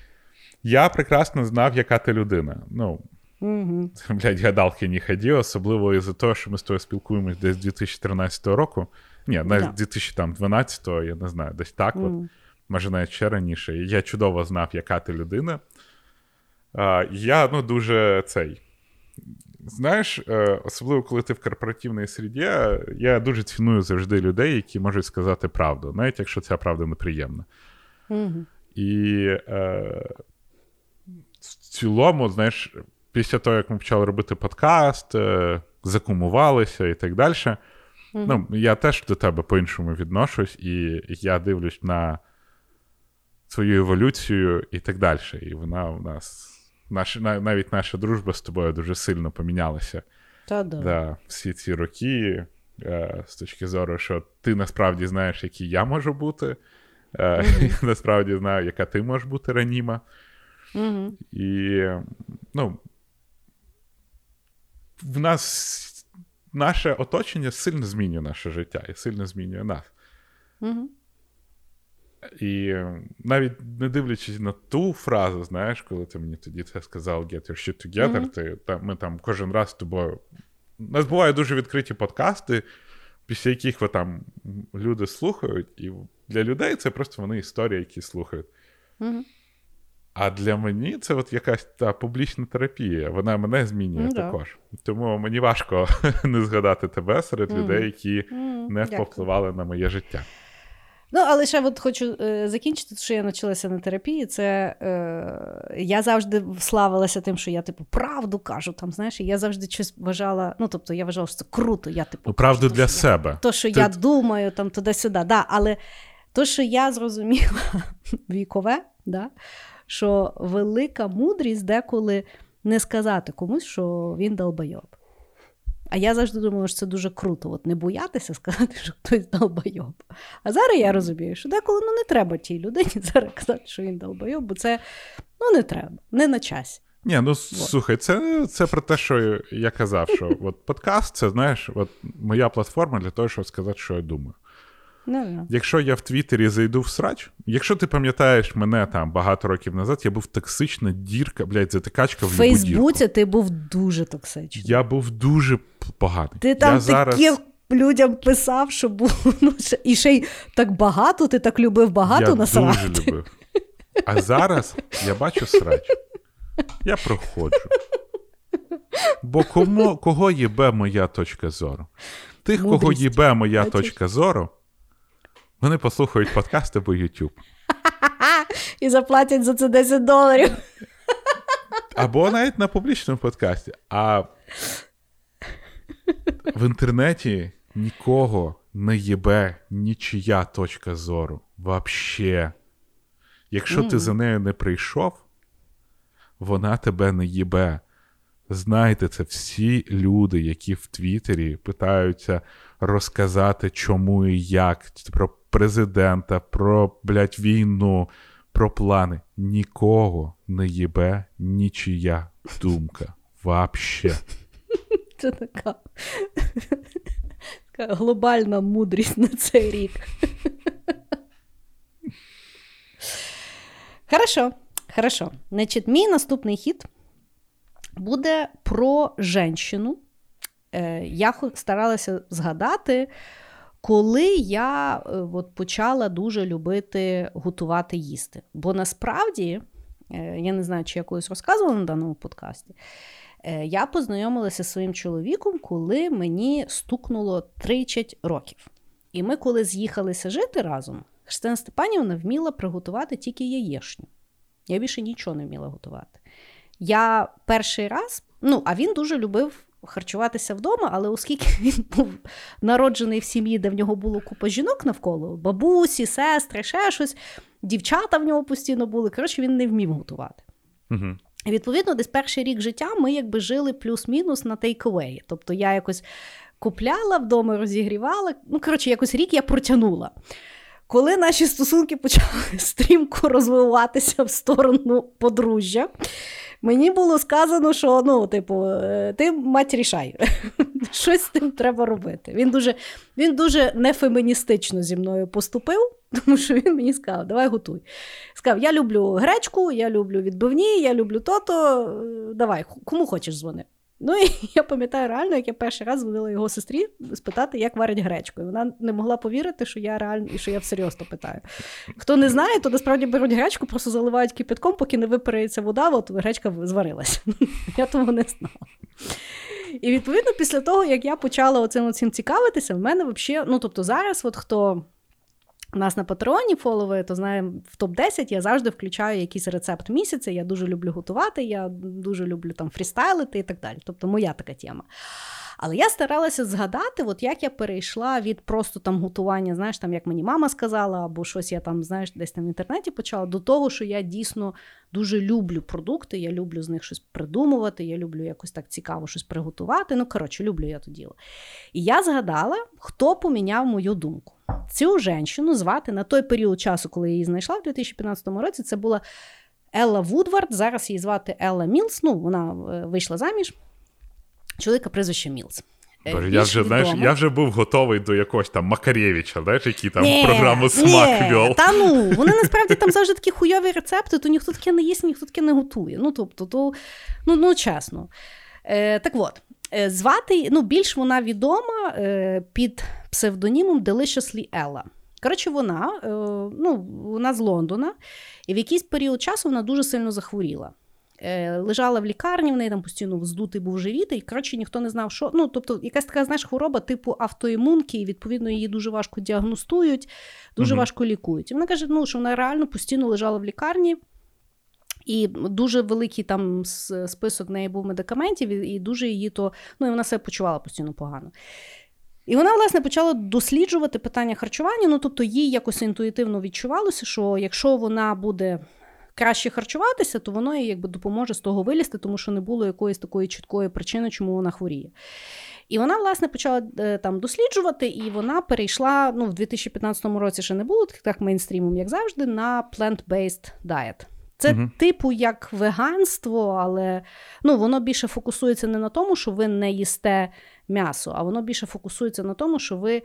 я прекрасно знав, яка ти людина. Ну, Угу. Блядь, гадалки не ході, особливо із-за того, що ми з тобою спілкуємось десь з 2013 року. Ні, навіть да. 2012-го, я не знаю, десь так. Угу. от. Може, навіть ще раніше. Я чудово знав, яка ти людина. Я ну, дуже цей. Знаєш, е, особливо коли ти в корпоративній среді, я дуже ціную завжди людей, які можуть сказати правду, навіть якщо ця правда неприємна. Угу. І е, в цілому, знаєш, після того, як ми почали робити подкаст, е, закумувалися і так далі. Mm-hmm. Ну, Я теж до тебе по-іншому відношусь, і я дивлюсь на свою еволюцію і так далі. І вона у нас, наш, навіть наша дружба з тобою дуже сильно помінялася. Та-да. Да, всі ці роки, е, з точки зору, що ти насправді знаєш, який я можу бути. Mm-hmm. Насправді знаю, яка ти можеш бути раніма. Mm-hmm. І ну, в нас наше оточення сильно змінює наше життя і сильно змінює нас. Угу. І навіть не дивлячись на ту фразу, знаєш, коли ти мені тоді це сказав Get your shit together, mm-hmm. ти, та, ми там кожен раз з тобою. У нас бувають дуже відкриті подкасти, після яких ви там люди слухають, і для людей це просто вони історії, які слухають. Mm-hmm. А для мені це от якась та публічна терапія. Вона мене змінює mm, також. Тому мені важко не згадати тебе серед людей, які не повпливали на моє життя. Ну, але ще от хочу е, закінчити, що я почалася на терапії. Це е, я завжди славилася тим, що я, типу, правду кажу. Там, знаєш, я завжди щось вважала. Ну, тобто, я вважала, що це круто. Я, типу, ну, правду для себе. Я, то, що Ти... я думаю, там туди-сюди. Да, Але то, що я зрозуміла вікове, да, що велика мудрість деколи не сказати комусь, що він долбойоб. А я завжди думала, що це дуже круто, от не боятися сказати, що хтось долбойоб. А зараз я розумію, що деколи ну, не треба тій людині зараз казати, що він долбойоб, бо це ну, не треба, не на часі. Ні, ну слухай, це це про те, що я казав, що от подкаст це знаєш, от моя платформа для того, щоб сказати, що я думаю. Ну, Якщо я в Твіттері зайду в срач, якщо ти пам'ятаєш мене там багато років назад, я був токсична дірка, блядь, затикачка в В любу дірку. Фейсбуці ти був дуже токсичний. Я був дуже поганий. Ти там я зараз... таким людям писав, що був ну, і ще й так багато, ти так любив багато я насрати. дуже любив. А зараз я бачу срач. Я проходжу. Бо кому, кого їбе моя точка зору? Тих, кого Мудрість. їбе моя Бачиш? точка зору, вони послухають подкаст або YouTube. І заплатять за це 10 доларів. Або навіть на публічному подкасті. А в інтернеті нікого не їбе нічия точка зору. Вообще. Якщо ти за нею не прийшов, вона тебе не їбе. Знайте це всі люди, які в Твіттері питаються розказати, чому і як, про президента, про блядь, війну, про плани. Нікого не їбе нічия думка. Вообще. Це така, така глобальна мудрість на цей рік. Хорошо, хорошо. Значить, мій наступний хід буде про женщину. Е, Я старалася згадати, коли я е, от, почала дуже любити готувати їсти. Бо насправді, е, я не знаю, чи я колись розказувала на даному подкасті. Е, Я познайомилася зі своїм чоловіком, коли мені стукнуло 30 років. І ми, коли з'їхалися жити разом, Христина Степанівна вміла приготувати тільки яєшню. Я більше нічого не вміла готувати. Я перший раз, ну, а він дуже любив харчуватися вдома, але оскільки він був народжений в сім'ї, де в нього було купа жінок навколо, бабусі, сестри, ще щось, дівчата в нього постійно були. Коротше, він не вмів готувати. Угу. І відповідно, десь перший рік життя ми якби жили плюс-мінус на take away. Тобто я якось купляла вдома, розігрівала. Ну, коротше, якось рік я протягнула. Коли наші стосунки почали стрімко розвиватися в сторону подружжя, мені було сказано, що ну, типу, е, ти мать рішай, щось з тим треба робити. Він дуже, він дуже нефеміністично зі мною поступив, тому що він мені сказав, давай готуй. Сказав, я люблю гречку, я люблю відбивні, я люблю то-то, е, давай, кому хочеш дзвони. Ну і я пам'ятаю реально, як я перший раз дзвонила його сестрі спитати, як варять гречку. І вона не могла повірити, що я реально і що я всерйоз то питаю. Хто не знає, то насправді беруть гречку, просто заливають кипятком, поки не випарається вода, от гречка зварилася. Я того не знала. І відповідно, після того, як я почала оцим, оцим цікавитися, в мене взагалі, ну тобто зараз, от хто. Нас на патреоні фоловує, то знає, в топ-10 я завжди включаю якийсь рецепт місяця. Я дуже люблю готувати, я дуже люблю там фрістайлити і так далі. Тобто моя така тема. Але я старалася згадати, от як я перейшла від просто там готування, знаєш, там як мені мама сказала, або щось я там, знаєш, десь там в інтернеті почала, до того, що я дійсно дуже люблю продукти, я люблю з них щось придумувати, я люблю якось так цікаво щось приготувати. Ну, коротше, люблю я то діло. І я згадала, хто поміняв мою думку. Цю жінку звати на той період часу, коли я її знайшла в 2015 році, це була Елла Вудвард. Зараз її звати Елла Мілс. Ну, вона е, вийшла заміж. Чоловіка прізвище Мілс. Е, Боже, я вже, знаєш, я вже був готовий до якогось там Макарєвича, знаєш, який там Ні, програму смак ні, вел. Та ну, вони насправді там завжди такі хуйові рецепти, то ніхто таке не їсть, ніхто таке не готує. Ну, тобто, то, ну, ну чесно. Е, так от, е, звати, ну, більш вона відома е, під псевдонімом Deliciously Ella. Коротше, вона, е, ну, вона з Лондона, і в якийсь період часу вона дуже сильно захворіла. Е, лежала в лікарні, в неї там постійно здутий був живіт, і коротше ніхто не знав, що. Ну, тобто, якась така знаєш, хвороба типу автоімунки, і відповідно її дуже важко діагностують, дуже Мгм. важко лікують. І вона каже, ну, що вона реально постійно лежала в лікарні. І дуже великий там список в неї був медикаментів, і дуже її то, ну і вона себе почувала постійно погано. І вона, власне, почала досліджувати питання харчування. Ну, тобто, їй якось інтуїтивно відчувалося, що якщо вона буде краще харчуватися, то воно їй якби допоможе з того вилізти, тому що не було якоїсь такої чіткої причини, чому вона хворіє. І вона, власне, почала е, там досліджувати, і вона перейшла ну, в 2015 році ще не було так, так мейнстрімом, як завжди, на plant-based diet. Це угу. типу як веганство, але ну, воно більше фокусується не на тому, що ви не їсте м'ясо, а воно більше фокусується на тому, що ви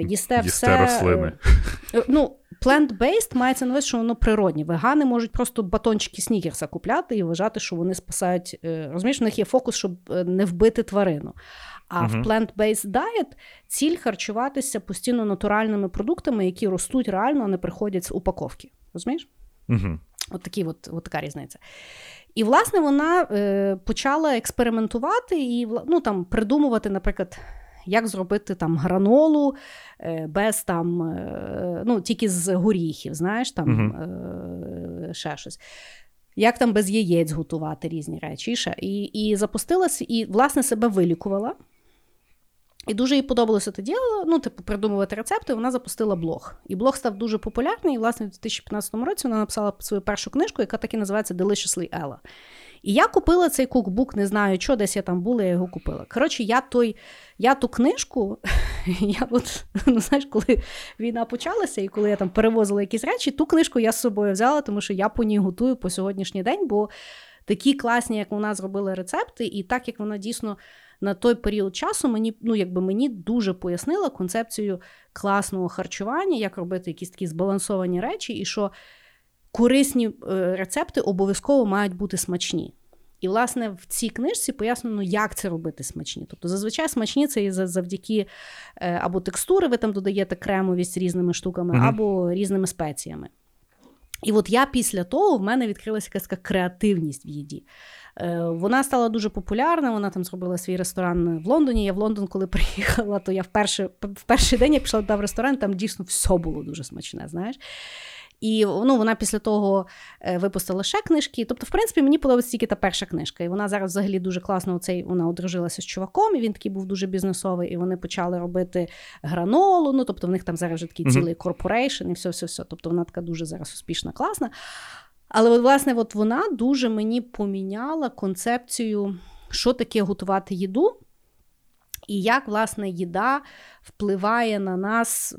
їсте, їсте все. рослини. Е, ну, Plant-based мається на увазі, що воно природні. Вегани можуть просто батончики снікерса купляти і вважати, що вони спасають. Е, розумієш, у них є фокус, щоб е, не вбити тварину. А uh-huh. в plant-based diet ціль харчуватися постійно натуральними продуктами, які ростуть реально, а не приходять з упаковки. Розумієш? Uh-huh. От, такі, от, от така різниця. І, власне, вона е, почала експериментувати і ну, там, придумувати, наприклад, як зробити там гранолу е, без там, е, ну, тільки з горіхів, знаєш, там uh-huh. ще щось. Як там без яєць готувати різні речі. І. І, запустилася, і, власне, себе вилікувала. І дуже їй подобалося це діло, ну, типу, придумувати рецепти. Вона запустила блог. І блог став дуже популярний. І, власне, в 2015 році вона написала свою першу книжку, яка так і називається Deliciously Ella. І я купила цей кукбук, не знаю, що десь я там була, я його купила. Коротше, я той, я ту книжку, я от, ну знаєш, коли війна почалася, і коли я там перевозила якісь речі, ту книжку я з собою взяла, тому що я по ній готую по сьогоднішній день, бо такі класні, як вона зробила рецепти, і так як вона дійсно на той період часу мені ну, якби мені дуже пояснила концепцію класного харчування, як робити якісь такі збалансовані речі, і що корисні е, рецепти обов'язково мають бути смачні. І, власне, в цій книжці пояснено, як це робити смачні. Тобто, зазвичай смачні це і завдяки е, або текстури, ви там додаєте кремовість різними штуками, mm або різними спеціями. І от я після того в мене відкрилася якась така креативність в їді. Е, вона стала дуже популярна. Вона там зробила свій ресторан в Лондоні. Я в Лондон, коли приїхала, то я в перший, в перший день я пішла в ресторан, там дійсно все було дуже смачне. знаєш. І ну, вона після того е, випустила ще книжки. Тобто, в принципі, мені подобається тільки та перша книжка. І вона зараз взагалі дуже класно оцей, вона одружилася з чуваком, і він такий був дуже бізнесовий, і вони почали робити гранолу. Ну, тобто, в них там зараз вже такий mm-hmm. цілий corporation і все-все-все. Тобто вона така дуже зараз успішна, класна. Але, от, власне, от вона дуже мені поміняла концепцію, що таке готувати їду, і як, власне, їда впливає на нас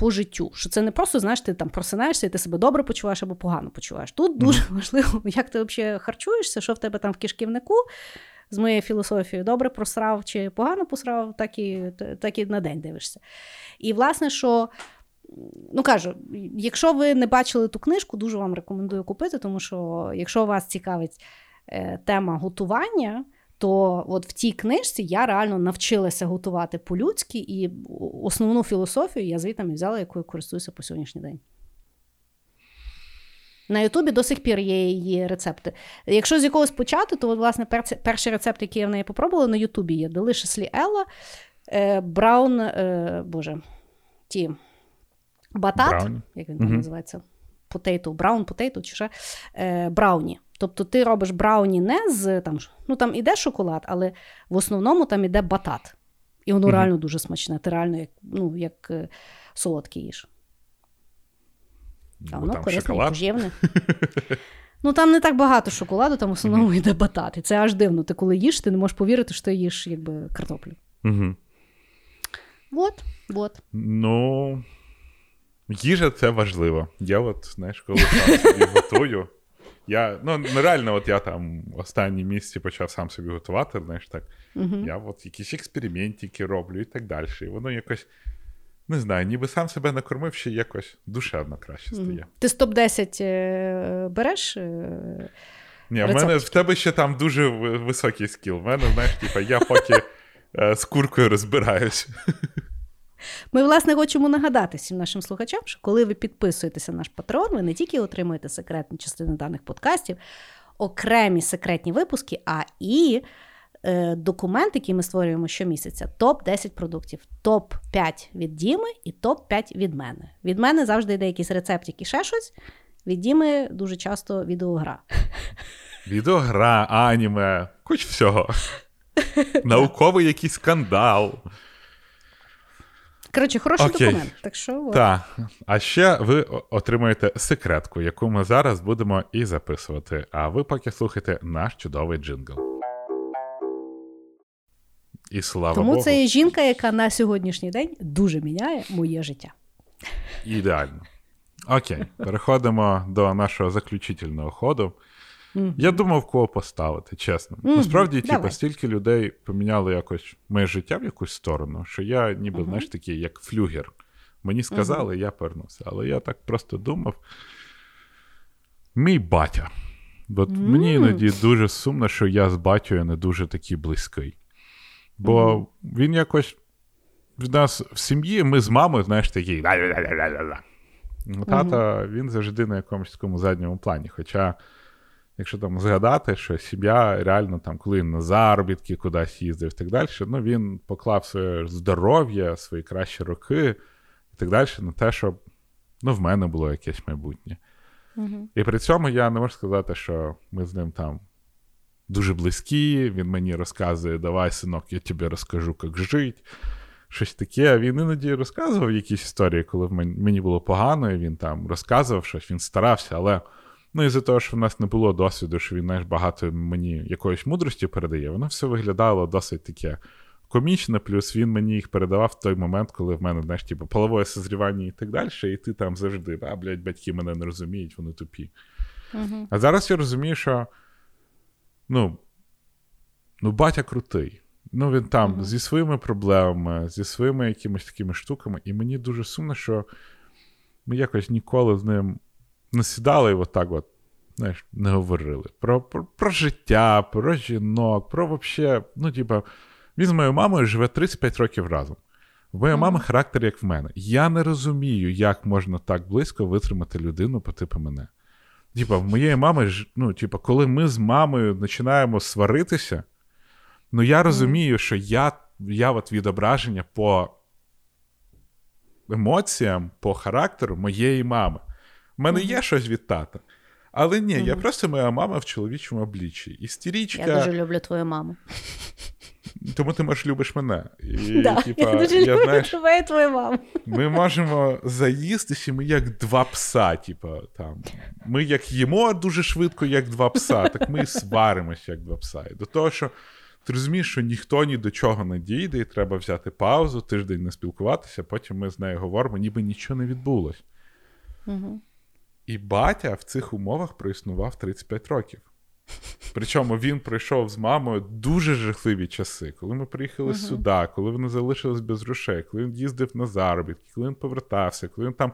по життю. Що це не просто, знаєш, ти там просинаєшся, і ти себе добре почуваєш або погано почуваєш. Тут дуже mm-hmm. важливо, як ти взагалі харчуєшся, що в тебе там в кишківнику. З моєю філософією, добре просрав чи погано посрав, так і так і на день дивишся. І, власне, що ну кажу, якщо ви не бачили ту книжку, дуже вам рекомендую купити, тому що якщо вас цікавить е, тема готування, то от в тій книжці я реально навчилася готувати по-людськи, і основну філософію я звітами взяла, якою користуюся по сьогоднішній день. На Ютубі до сих пір є її рецепти. Якщо з якогось почати, то, от, власне, перший рецепт, який я в неї попробувала, на Ютубі є Deliciously Ella, Браун, е, боже, ті батат, Брауні. як він там угу. називається, потейто, браун потейто чи ще е, брауні. Тобто ти робиш брауні не з там, ну там іде шоколад, але в основному там іде батат. І воно угу. реально дуже смачне. Ти реально як ну, як е, солодкий їж. А воно корисне і поживне. Ну там не так багато шоколаду, там в основному йде батат. І це аж дивно. Ти коли їш, ти не можеш повірити, що ти їш якби картоплю. Угу. Вот, вот. Ну, Їжа це важливо. Я от, знаєш, коли сам собі готую. Я, ну, нереально, от я там останні місяці почав сам собі готувати, знаєш так. Uh-huh. Я от якісь експериментики роблю і так далі. І воно якось, не знаю, ніби сам себе накормив, ще якось душевно краще стає. Uh-huh. Ти з топ-10 е, береш? Е, Ні, в мене в тебе ще там дуже високий скіл. В мене, знаєш, типа, я поки е, з куркою розбираюсь. Ми, власне, хочемо нагадати всім нашим слухачам, що коли ви підписуєтеся на наш патрон, ви не тільки отримуєте секретні частини даних подкастів, окремі секретні випуски, а і е, документ, який ми створюємо щомісяця: топ-10 продуктів, топ-5 від Діми і топ-5 від мене. Від мене завжди йде якийсь рецептик і ще щось. Від Діми дуже часто відеогра. Відеогра, аніме, хоч всього. Науковий якийсь скандал. Коротше, хороший Окей. документ. Так що Так. А ще ви отримаєте секретку, яку ми зараз будемо і записувати. А ви поки слухайте наш чудовий джингл. І слава Тому Богу. це є жінка, яка на сьогоднішній день дуже міняє моє життя. Ідеально. Окей, переходимо до нашого заключительного ходу. Mm-hmm. Я думав, кого поставити, чесно. Mm-hmm. Насправді, типу, стільки людей поміняли якось моє життя в якусь сторону, що я ніби, mm-hmm. знаєш, такий, як флюгер. Мені сказали, я повернувся. Але я так просто думав. Мій батя. От мені іноді дуже сумно, що я з батькою не дуже такий близький. Бо він якось в нас в сім'ї ми з мамою, знаєш, такі. Тата, він завжди на якомусь такому задньому плані. Хоча, якщо там згадати, що сім'я реально там, коли він на заробітки кудись їздив і так далі, ну він поклав своє здоров'я, свої кращі роки і так далі на те, щоб ну, в мене було якесь майбутнє. Uh-huh. І при цьому я не можу сказати, що ми з ним там дуже близькі. Він мені розказує, давай, синок, я тобі розкажу, як жити щось таке. Він іноді розказував якісь історії, коли мені було погано, і він там розказував щось, він старався, але ну, із-за того, що в нас не було досвіду, що він знаєш, багато мені якоїсь мудрості передає, воно все виглядало досить таке. Комічне, плюс він мені їх передавав в той момент, коли в мене, знаєш, типу, половое созрівання і так далі, і ти там завжди, а, блядь, батьки мене не розуміють, вони тупі. Uh-huh. А зараз я розумію, що ну, ну батя крутий. Ну, він там mm-hmm. зі своїми проблемами, зі своїми якимись такими штуками, і мені дуже сумно, що ми якось ніколи з ним не сідали і отак от, знаєш, не говорили. Про про, про життя, про жінок, про вообще, ну, типа, він з моєю мамою живе 35 років разом. В моєї mm-hmm. мами характер, як в мене. Я не розумію, як можна так близько витримати людину по типу мене. Типа, в моєї мами, ну, типа, коли ми з мамою починаємо сваритися. Ну, я розумію, що я я от відображення по емоціям, по характеру моєї мами. У мене є щось від тата. Але ні, я просто моя мама в чоловічому обличчі. Істерічка... Я дуже люблю твою маму. Тому ти може любиш мене. І, да, типа, Я дуже я, люблю знаєш, тебе і твою маму. Ми можемо заїстися, ми як два пса. Типа, там. Ми як їмо дуже швидко, як два пса, так ми і сваримося, як два пса. І до того, що ти розумієш, що ніхто ні до чого не дійде, і треба взяти паузу, тиждень не спілкуватися, потім ми з нею говоримо, ніби нічого не відбулось. Угу. І батя в цих умовах проіснував 35 років. Причому він пройшов з мамою дуже жахливі часи, коли ми приїхали uh-huh. сюди, коли вони залишились без грошей, коли він їздив на заробітки, коли він повертався, коли він там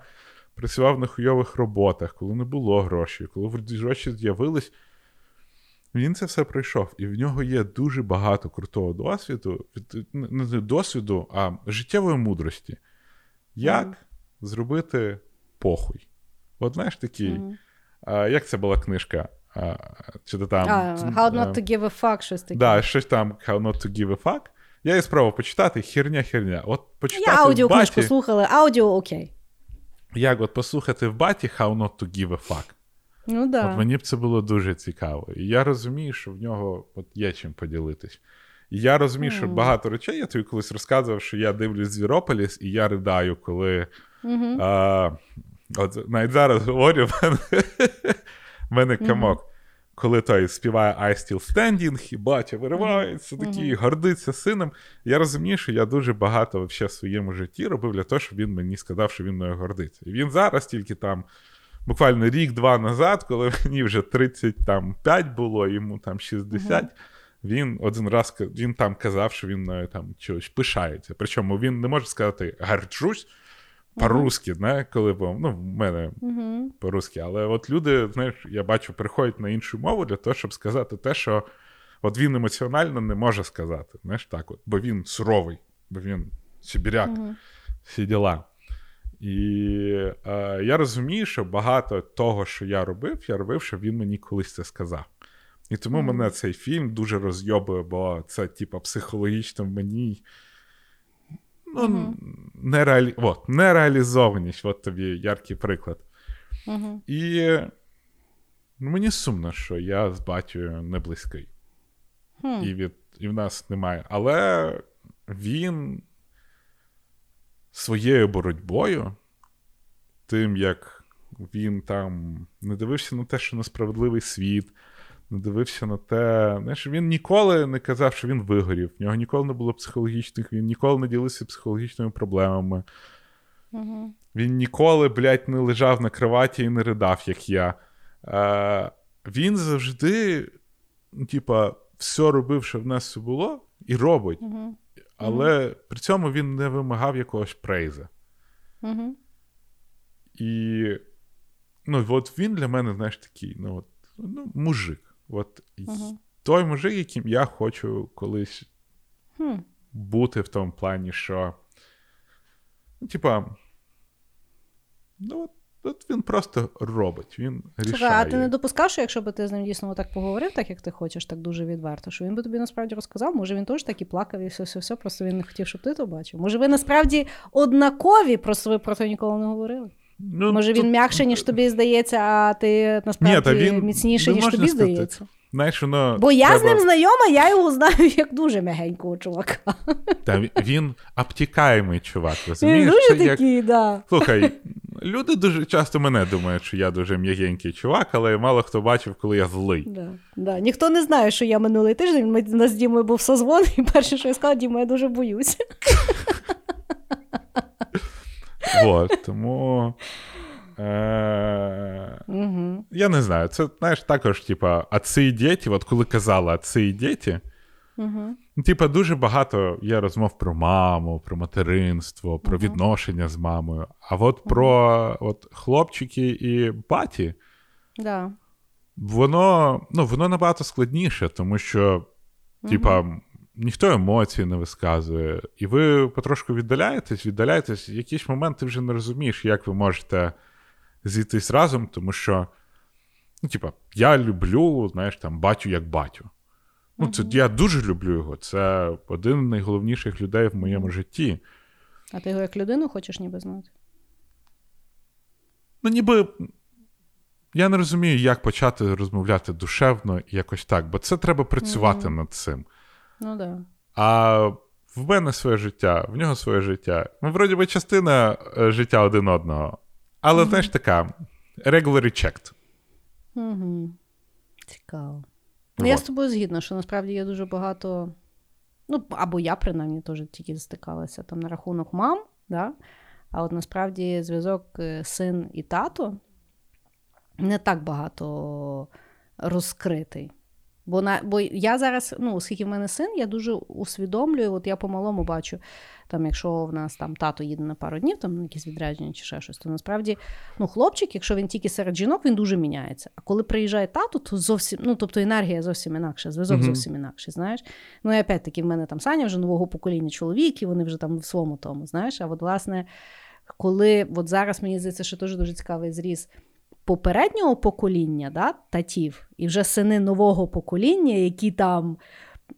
працював на хуйових роботах, коли не було грошей, коли гроші з'явились, він це все пройшов, і в нього є дуже багато крутого досвіду, не досвіду, а життєвої мудрості. Як mm. зробити похуй? От знаєш такий, mm. а, як це була книжка? А, чи то там, ah, How not to give a fuck, щось таке. Да, щось там How not to give a fuck. Я її спробував почитати, херня-херня. От почитати Я аудіо книжку слухали, аудіо окей. Як от послухати в баті How not to give a fuck. Ну, да. От Мені б це було дуже цікаво. І я розумію, що в нього от є чим поділитись. І я розумію, mm. що багато речей я тобі колись розказував, що я дивлюсь Звірополіс, і я ридаю, коли. Mm-hmm. А, от Навіть зараз говорю, в мене, в мене камок. Mm-hmm. Коли той співає I Still Standing, і батя виривається, такий, mm-hmm. гордиться сином. Я розумію, що я дуже багато в своєму житті робив для того, щоб він мені сказав, що він мною гордиться. І він зараз тільки там буквально рік-два назад, коли мені вже 35 було, йому там 60. Uh-huh. Він один раз він там казав, що він е, там чогось пишається. Причому він не може сказати гарджусь по-русски, не, коли ну, в мене uh-huh. по-русски. Але от люди, знаєш, я бачу, приходять на іншу мову для того, щоб сказати те, що от він емоціонально не може сказати. Знаєш, так от, Бо він суровий, бо він сибіряк, всі діла. І е, я розумію, що багато того, що я робив, я робив, щоб він мені колись це сказав. І тому mm-hmm. мене цей фільм дуже розйобує, бо це, типа, психологічно в мені ну, mm-hmm. нереалі... От, нереалізованість. От тобі яркий приклад. Mm-hmm. І ну, мені сумно, що я з батькою не близький. І від... і в нас немає. Але він своєю боротьбою, тим, як він там не дивився на те, що несправедливий світ, не дивився на те. Знаєш, Він ніколи не казав, що він вигорів. В нього ніколи не було психологічних, він ніколи не ділився психологічними проблемами. Угу. Він ніколи, блядь, не лежав на кроваті і не ридав, як я. Е, Він завжди, ну, типа, все робив, що в нас все було, і робить. Угу. Але при цьому він не вимагав якогось прейза. Угу. І ну, от він для мене, знаєш, такий, ну, от, ну, мужик. От Угу. той мужик, яким я хочу колись Хм. бути в тому плані, що. Ну, типа. Ну, от, от він просто робить, він рішає. Слухай, а ти не допускав, що якщо б ти з ним дійсно так поговорив, так як ти хочеш, так дуже відверто, що він би тобі насправді розказав, може він теж так і плакав, і все, все, все, просто він не хотів, щоб ти то бачив. Може, ви насправді однакові, просто ви про це ніколи не говорили. Ну, Може, він тут- м'якше, ніж тобі здається, а ти насправді Ні, та він- міцніший, не ніж тобі сказати. здається. Знаєш, воно. Бо я з ним знайома, я його знаю як дуже м'ягенького чувака. Та він- обтікаємий чувак, Він дуже Це як- да. Слухай, люди дуже часто мене думають, що я дуже м'ягенький чувак, але мало хто бачив, коли я злий. Да, да. Ніхто не знає, що я минулий тиждень. Ми, нас з Дімою був созвон, і перше, що я сказала, Діма, я дуже боюся. Вот, тому. Е- Угу. я не знаю, це знаєш також, типа, отці і діти, от коли казала отці і діти, Угу. типа, дуже багато є розмов про маму, про материнство, про відношення з мамою. А от про от, хлопчики і баті, Да. воно, ну, воно набагато складніше, тому що, типа, ніхто емоцій не висказує, і ви потрошку віддаляєтесь, віддаляєтесь, в якийсь момент ти вже не розумієш, як ви можете зійтись разом, тому що, ну, типа, я люблю, знаєш, там, батю як батю. Ну, це я дуже люблю його. Це один з найголовніших людей в моєму житті. А ти його як людину хочеш ніби знати? Ну, ніби я не розумію, як почати розмовляти душевно і якось так, бо це треба працювати над цим. Ну да. А в мене своє життя, в нього своє життя. Ми, вроді би, частина е, життя один одного. Але, знаєш, така regular checked. Угу. Цікаво. Ну, я з тобою згідна, що насправді є дуже багато. Ну, або я принаймні теж тільки стикалася там на рахунок мам, да? а от насправді зв'язок е, син і тато не так багато розкритий. Бо, на, бо я зараз, ну, оскільки в мене син, я дуже усвідомлюю, от я по-малому бачу, там, якщо в нас там тато їде на пару днів, там якісь відрядження чи ще щось, то насправді ну, хлопчик, якщо він тільки серед жінок, він дуже міняється. А коли приїжджає тато, то зовсім, ну тобто енергія зовсім інакша, зв'язок Мгм. зовсім інакший, знаєш. Ну і опять-таки, в мене там Саня вже нового покоління чоловік, і вони вже там в своєму тому, знаєш. А от, власне, коли от зараз мені здається, що теж дуже цікавий зріз попереднього покоління, да, татів, і вже сини нового покоління, які там.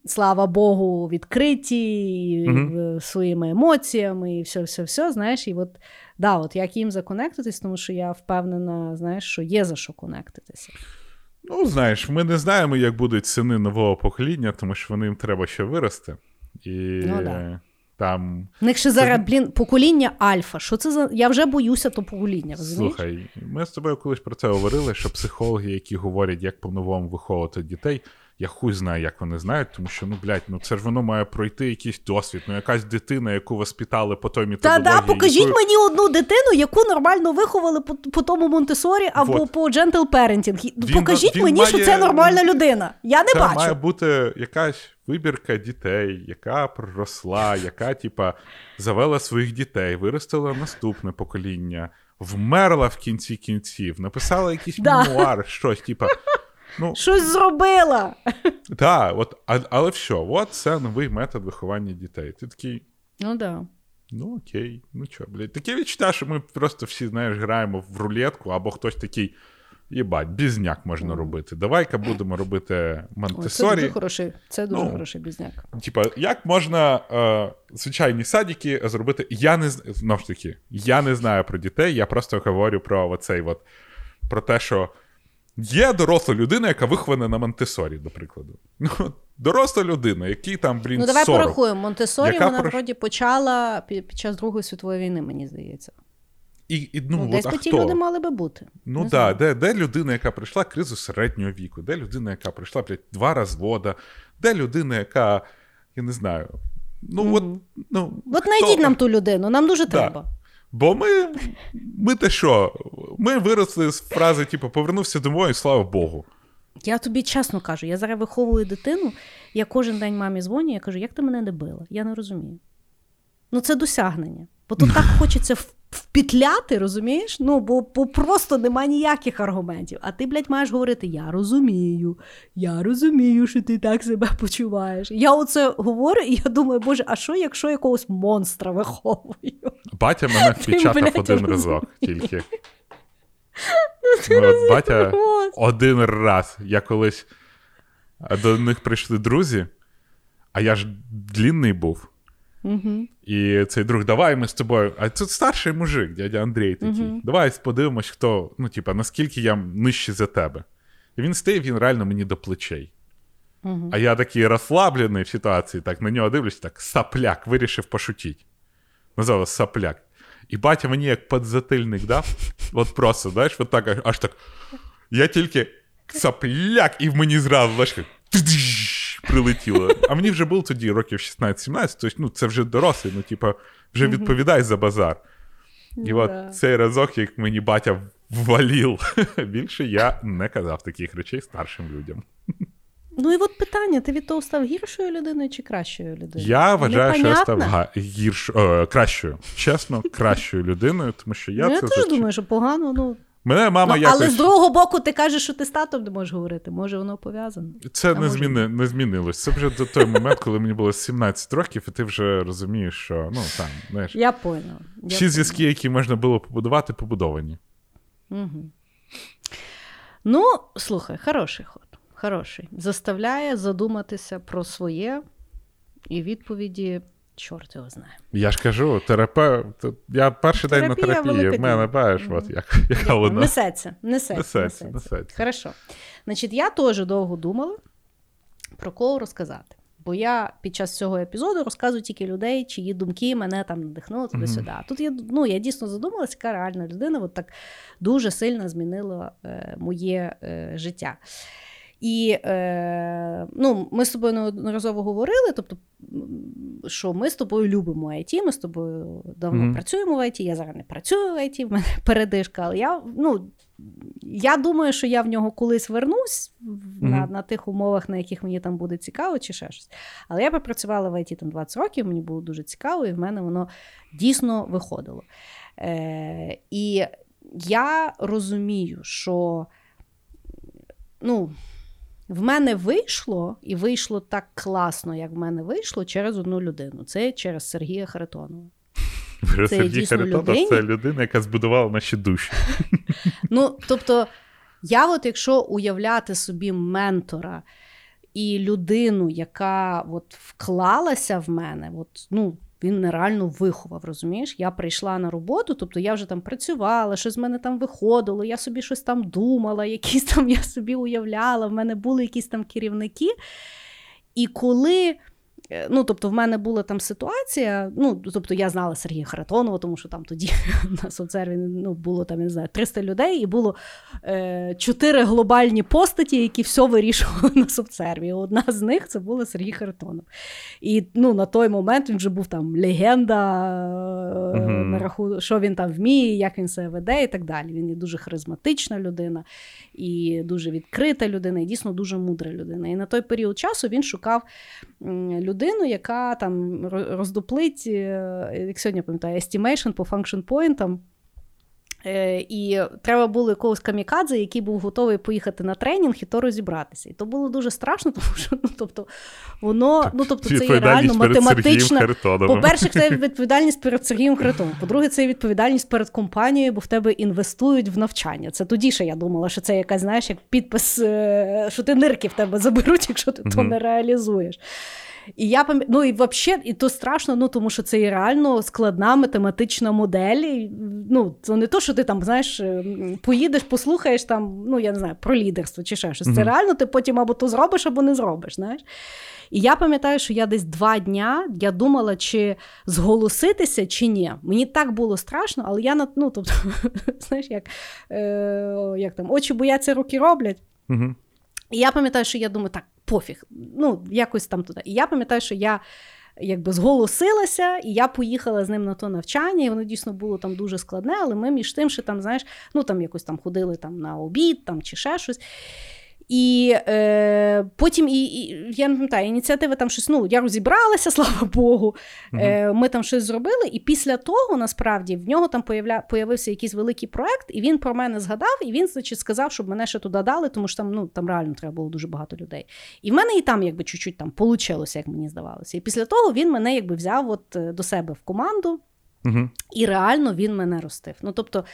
Слава Богу, відкриті е, своїми емоціями, і все, все, все, знаєш, і от да, от як їм законектитись, тому що я впевнена, знаєш, що є за що конектитися. Ну, знаєш, ми не знаємо, як будуть сини нового покоління, тому що вони їм треба ще вирости. І Ну, да. Там. В них ще зараз, блін, покоління альфа. Що це за. Я вже боюся то покоління, розумієш? Слухай, ми з тобою колись про це говорили, що психологи, які говорять, як по-новому виховувати дітей, я хуй знаю, як вони знають, тому що, ну, блядь, ну це ж воно має пройти якийсь досвід. Ну, якась дитина, яку воспитали по той Та да, покажіть якою- мені одну дитину, яку нормально виховали по, по тому Монтесорі або Вот. по Gentle Parenting. Покажіть він мені, що це нормальна людина. Я не Це бачу. має бути якась вибірка дітей, яка проросла, яка, типа, завела своїх дітей, виростила наступне покоління, вмерла в кінці кінців, написала якийсь Да. мемуар, щось, типа. Ну, Щось зробила. так, от, а, але все, от це новий метод виховання дітей. Ти такий. Ну да. Ну окей, ну чо, блядь. Таке відчуття, що ми просто всі, знаєш, граємо в рулетку, або хтось такий. Єбать, бізняк можна робити. Давай-ка будемо робити Ой, це дуже хороший, це дуже Ну, хороший бізняк. Типа, як можна е, звичайні садики зробити? Я не з- знову ж таки, я не знаю про дітей, я просто говорю про оцей от, про те, що є доросла людина, яка вихована на Монтесорі, до прикладу. Ну, доросла людина, який там, блін, Ну, давай 40. порахуємо. Монтесорі Яка вона прош- вроді почала під, час Другої світової війни, мені здається. І, і, Ну, ну, десь би ті люди мали би бути. Ну так, да, де, де людина, яка пройшла кризу середнього віку, де людина, яка пройшла блядь, два розвода, де людина, яка, я не знаю. Ну, от, ну, От хто- знайдіть нам ту людину, нам дуже Да. треба. Бо ми ми те що? Ми виросли з фрази, типу, повернувся домой, і слава Богу. Я тобі чесно кажу, я зараз виховую дитину, я кожен день мамі дзвоню, я кажу, як ти мене не била? Я не розумію. Ну, це досягнення. Бо тут так хочеться впітляти, розумієш? Ну, бо, бо просто нема ніяких аргументів. А ти, блядь, маєш говорити: Я розумію, я розумію, що ти так себе почуваєш. Я оце говорю, і я думаю, боже, а що, якщо якогось монстра виховую? Батя мене впечатав один разок тільки. Ну, от Батя один раз. Я колись до них прийшли друзі, а я ж длінний був. Угу. І цей друг, давай ми з тобою. А тут старший мужик, дядя Андрій такий. Угу. Давай подивимось, хто, ну, типа, наскільки я нижчий за тебе. І він стоїть, він реально мені до плечей. Угу. А я такий розслаблений в ситуації, так на нього дивлюсь, так сапляк, вирішив пошутити. Назвав сапляк. І батя мені як подзатильник дав. От просто, знаєш, от так аж так. Я тільки сапляк, і в мені зразу, знаєш, прилетіло. А мені вже було тоді років 16-17, тобто ну, це вже дорослий, ну, типа, вже відповідай за базар. І от цей разок, як мені батя ввалів, більше я не казав таких речей старшим людям. Ну і от питання: ти від того став гіршою людиною чи кращою людиною? Я вважаю, Непонятно? що я став гірш... О, кращою. Чесно, кращою людиною, тому що я ну, це я теж думаю, що погано, ну. Мене мама ну, якось... Але з другого боку, ти кажеш, що ти з татом не можеш говорити. Може, воно пов'язано. Це не, може... зміни... не змінилось. Це вже до той момент, коли мені було 17 років, і ти вже розумієш, що ну там, знаєш. Я поняла. Всі зв'язки, які можна було побудувати, побудовані. Угу. Ну, слухай, хороший ход. Хороший. Заставляє задуматися про своє і відповіді. Чорт його знає. Я ж кажу, терапевт. Я перший Терапія день на терапії, в мене бачиш, mm-hmm. от як, яка вона. Несеться, несеться. Несеться, несеться. Хорошо. Значить, я теж довго думала, про кого розказати. Бо я під час цього епізоду розказую тільки людей, чиї думки мене там надихнули туди-сюди. Mm-hmm. Тут я ну, я дійсно задумалася, яка реальна людина от так дуже сильно змінила е, моє е, життя. І е, ну, ми з тобою неодноразово говорили, тобто, що ми з тобою любимо IT, ми з тобою давно mm-hmm. працюємо в IT, я зараз не працюю в IT, в мене передишка, але я ну, я думаю, що я в нього колись вернусь mm-hmm. на на тих умовах, на яких мені там буде цікаво, чи ще щось. Але я попрацювала в IT там 20 років, мені було дуже цікаво, і в мене воно дійсно виходило. Е, І я розумію, що ну, в мене вийшло, і вийшло так класно, як в мене вийшло, через одну людину. Це через Сергія Харитонова. Це Сергій Харитонов це людина, яка збудувала наші душі. Ну, тобто, я, от якщо уявляти собі ментора і людину, яка от вклалася в мене, от, ну, він нереально виховав, розумієш? Я прийшла на роботу, тобто я вже там працювала, щось з мене там виходило, я собі щось там думала, якісь там я собі уявляла, в мене були якісь там керівники. І коли ну, тобто, в мене була там ситуація. Ну, тобто, я знала Сергія Харатонова, тому що там тоді на соцсерві ну, було там, я не знаю, 300 людей, і було е, чотири глобальні постаті, які все вирішували на соцсерві. Одна з них це була Сергій Харатонов. І ну, на той момент він вже був там легенда, е, на раху, що він там вміє, як він себе веде, і так далі. Він є дуже харизматична людина і дуже відкрита людина, і дійсно дуже мудра людина. І на той період часу він шукав людину, яка там роздуплить, е, як сьогодні пам'ятаю, estimation по function point, Е, І треба було якогось камікадзе, який був готовий поїхати на тренінг і то розібратися. І то було дуже страшно, тому що ну, тобто, воно ну, тобто, це є реально математична. По-перше, це відповідальність перед Сергієм Харитоном. По-друге, це відповідальність перед компанією, бо в тебе інвестують в навчання. Це тоді ще я думала, що це якась, знаєш, як підпис, е, що ти нирки в тебе заберуть, якщо ти mm-hmm. то не реалізуєш. І я пам'ятаю, ну і взагалі, і то страшно, ну тому що це реально складна математична модель. Ну, це не то, що ти там, знаєш, е, поїдеш, послухаєш там, ну я не знаю, про лідерство чи ще щось. Це mm-hmm. реально ти потім або то зробиш, або не зробиш. знаєш. І я пам'ятаю, що я десь два дня я думала, чи зголоситися, чи ні. Мені так було страшно, але я ну, тобто, знаєш, як е, як там очі бояться, руки роблять. Mm-hmm. І я пам'ятаю, що я думаю, так, пофіг, ну, якось там туди. І я пам'ятаю, що я якби зголосилася, і я поїхала з ним на то навчання, і воно дійсно було там дуже складне, але ми між тим, що там, знаєш, ну там якось там ходили там на обід там, чи ще щось. І е, потім і, і я не пам'ятаю, ініціатива там щось. Ну, я розібралася, слава Богу. Е, Ми там щось зробили. І після того, насправді, в нього там появля, появився якийсь великий проект, і він про мене згадав, і він, значить, сказав, щоб мене ще туди дали, тому що там ну, там реально треба було дуже багато людей. І в мене і там, якби чуть-чуть там получилося, як мені здавалося. І після того він мене якби взяв от е, до себе в команду, Угу. і реально він мене ростив. Ну тобто.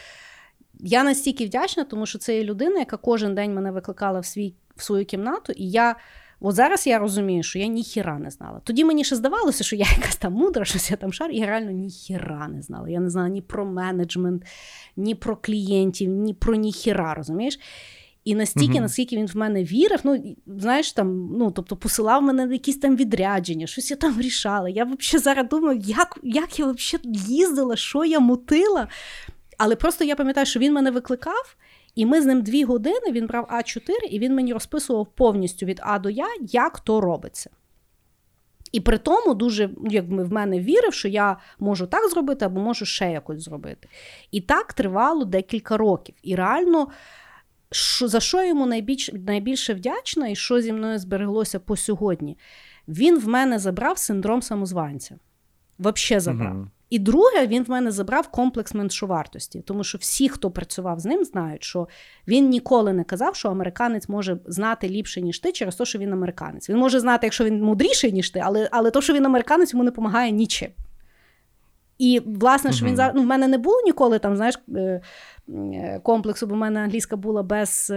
Я настільки вдячна, тому що це є людина, яка кожен день мене викликала в свій, в свою кімнату, і я. От зараз я розумію, що я ніхіра не знала. Тоді мені ще здавалося, що я якась там мудра, щось я там шар, і я реально ніхіра не знала. Я не знала ні про менеджмент, ні про клієнтів, ні про ніхіра, розумієш? І настільки, Мгм. наскільки він в мене вірив, ну знаєш, там, ну тобто посилав мене на якісь там відрядження, щось я там рішала. Я взагалі зараз думаю, як, як я взагалі їздила, що я мутила. Але просто я пам'ятаю, що він мене викликав, і ми з ним дві години він брав А4, і він мені розписував повністю від А до Я, як то робиться. І при тому дуже якби в мене вірив, що я можу так зробити або можу ще якось зробити. І так тривало декілька років. І реально, що, за що йому найбільш, найбільше вдячна, і що зі мною збереглося по сьогодні, він в мене забрав синдром самозванця. Вообще забрав. Мгм. І друге, він в мене забрав комплекс меншовартості, тому що всі, хто працював з ним, знають, що він ніколи не казав, що американець може знати ліпше, ніж ти, через те, що він американець. Він може знати, якщо він мудріший, ніж ти, але, але то, що він американець, йому не допомагає нічим. І, власне, що він ну, в мене не було ніколи там, знаєш, е, е, комплексу, бо в мене англійська була без.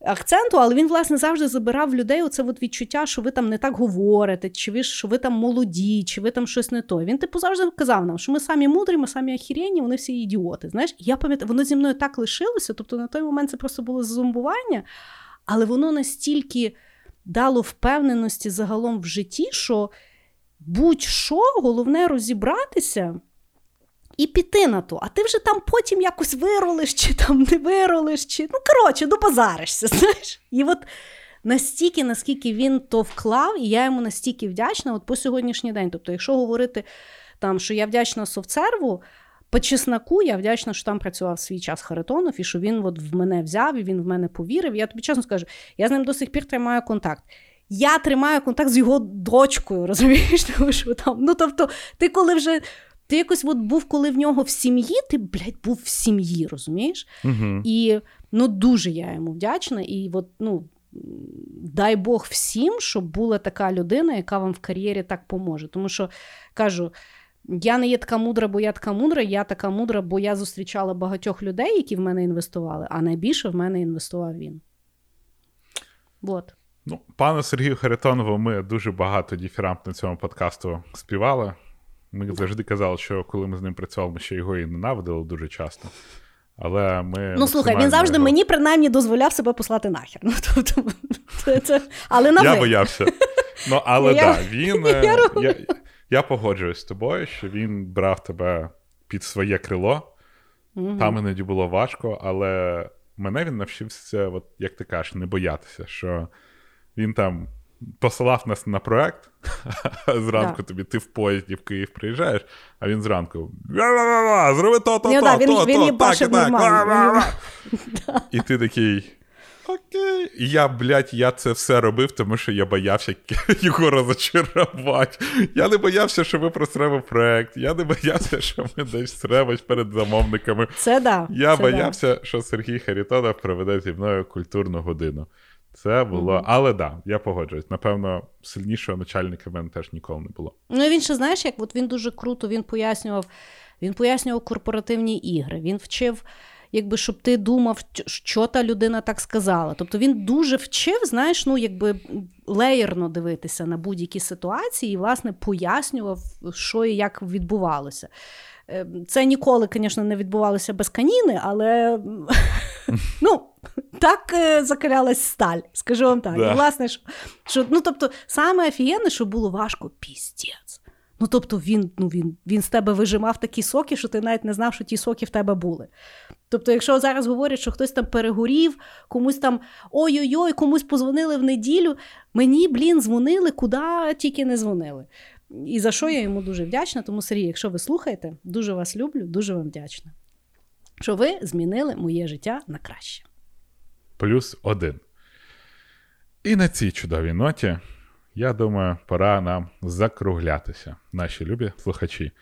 Акценту, але він, власне, завжди забирав в людей оце от відчуття, що ви там не так говорите, чи ви, що ви там молоді, чи ви там щось не то. Він, типу, завжди казав нам, що ми самі мудрі, ми самі охірені, вони всі ідіоти. Знаєш, я пам'ятаю, воно зі мною так лишилося. Тобто на той момент це просто було зомбування, але воно настільки дало впевненості загалом в житті, що будь-що, головне розібратися. І піти на то, а ти вже там потім якось виролиш, чи там не виролиш, чи ну коротше, добазаришся, знаєш. І от настільки, наскільки він то вклав, і я йому настільки вдячна, от по сьогоднішній день. Тобто, якщо говорити там, що я вдячна софтсерву, по чесноку, я вдячна, що там працював свій час Харитонов, і що він от в мене взяв, і він в мене повірив. Я тобі чесно скажу, я з ним до сих пір тримаю контакт. Я тримаю контакт з його дочкою, розумієш? Тому що там, ну тобто, ти коли вже. Ти якось от був, коли в нього в сім'ї, ти, блядь, був в сім'ї, розумієш? Угу. І ну, дуже я йому вдячна. І от, ну, дай Бог всім, щоб була така людина, яка вам в кар'єрі так поможе. Тому що кажу, я не є така мудра, бо я така мудра, я така мудра, бо я зустрічала багатьох людей, які в мене інвестували, а найбільше в мене інвестував він. От. Ну, пану Сергію Харитонову ми дуже багато діфірамп на цьому подкасту співали. Ми завжди казали, що коли ми з ним працювали, ми ще його і ненавидили дуже часто. Але ми Ну, слухай, він завжди його- мені принаймні дозволяв себе послати нахер. Ну, тобто, це, це... Але на Я ви. боявся. Ну, але Я- так, да, він. я е. Я, я погоджуюсь з тобою, що він брав тебе під своє крило. Мгм. Там іноді було важко, але мене він навчився, от, як ти кажеш, не боятися, що він там посилав нас на проект. Зранку Да. тобі ти в поїзді в Київ приїжджаєш, а він зранку зроби то, то, Ну, то, то, то, так і так. І ти такий. Окей. І я, блядь, я це все робив, тому що я боявся його розочарувати. Я не боявся, що ми просремо проект. Я не боявся, що ми десь сремось перед замовниками. Це да. Я це боявся, що Сергій Харітонов проведе зі мною культурну годину. Це було. Мгм. Але да, я погоджуюсь. Напевно, сильнішого начальника в мене теж ніколи не було. Ну і він ще знаєш, як от він дуже круто він пояснював, він пояснював корпоративні ігри. Він вчив, якби щоб ти думав, що та людина так сказала. Тобто він дуже вчив, знаєш, ну якби леєрно дивитися на будь-які ситуації і, власне, пояснював, що і як відбувалося. Е, Це ніколи, звісно, не відбувалося без каніни, але ну, так е, закалялась сталь, скажу вам так. Да. Власне, що, що, ну, тобто, саме офігенне, що було важко, піздець. Ну, тобто, він ну, він, він з тебе вижимав такі соки, що ти навіть не знав, що ті соки в тебе були. Тобто, якщо зараз говорять, що хтось там перегорів, комусь там ой-ой-ой, комусь позвонили в неділю, мені, блін, дзвонили, куди тільки не дзвонили. І за що я йому дуже вдячна. Тому, Сергій, якщо ви слухаєте, дуже вас люблю, дуже вам вдячна. Що ви змінили моє життя на краще. Плюс один. І на цій чудовій ноті, я думаю, пора нам закруглятися, наші любі слухачі.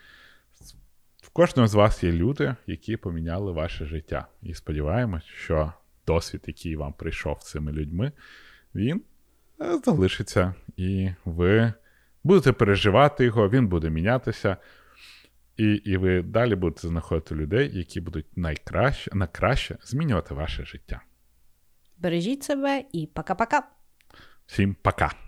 В кожного з вас є люди, які поміняли ваше життя. І сподіваємось, що досвід, який вам прийшов цими людьми, він е, залишиться, і ви будете переживати його, він буде мінятися. І і ви далі будете знаходити людей, які будуть найкраще, на краще змінювати ваше життя. Бережіть себе і пока-пока. Всім пока!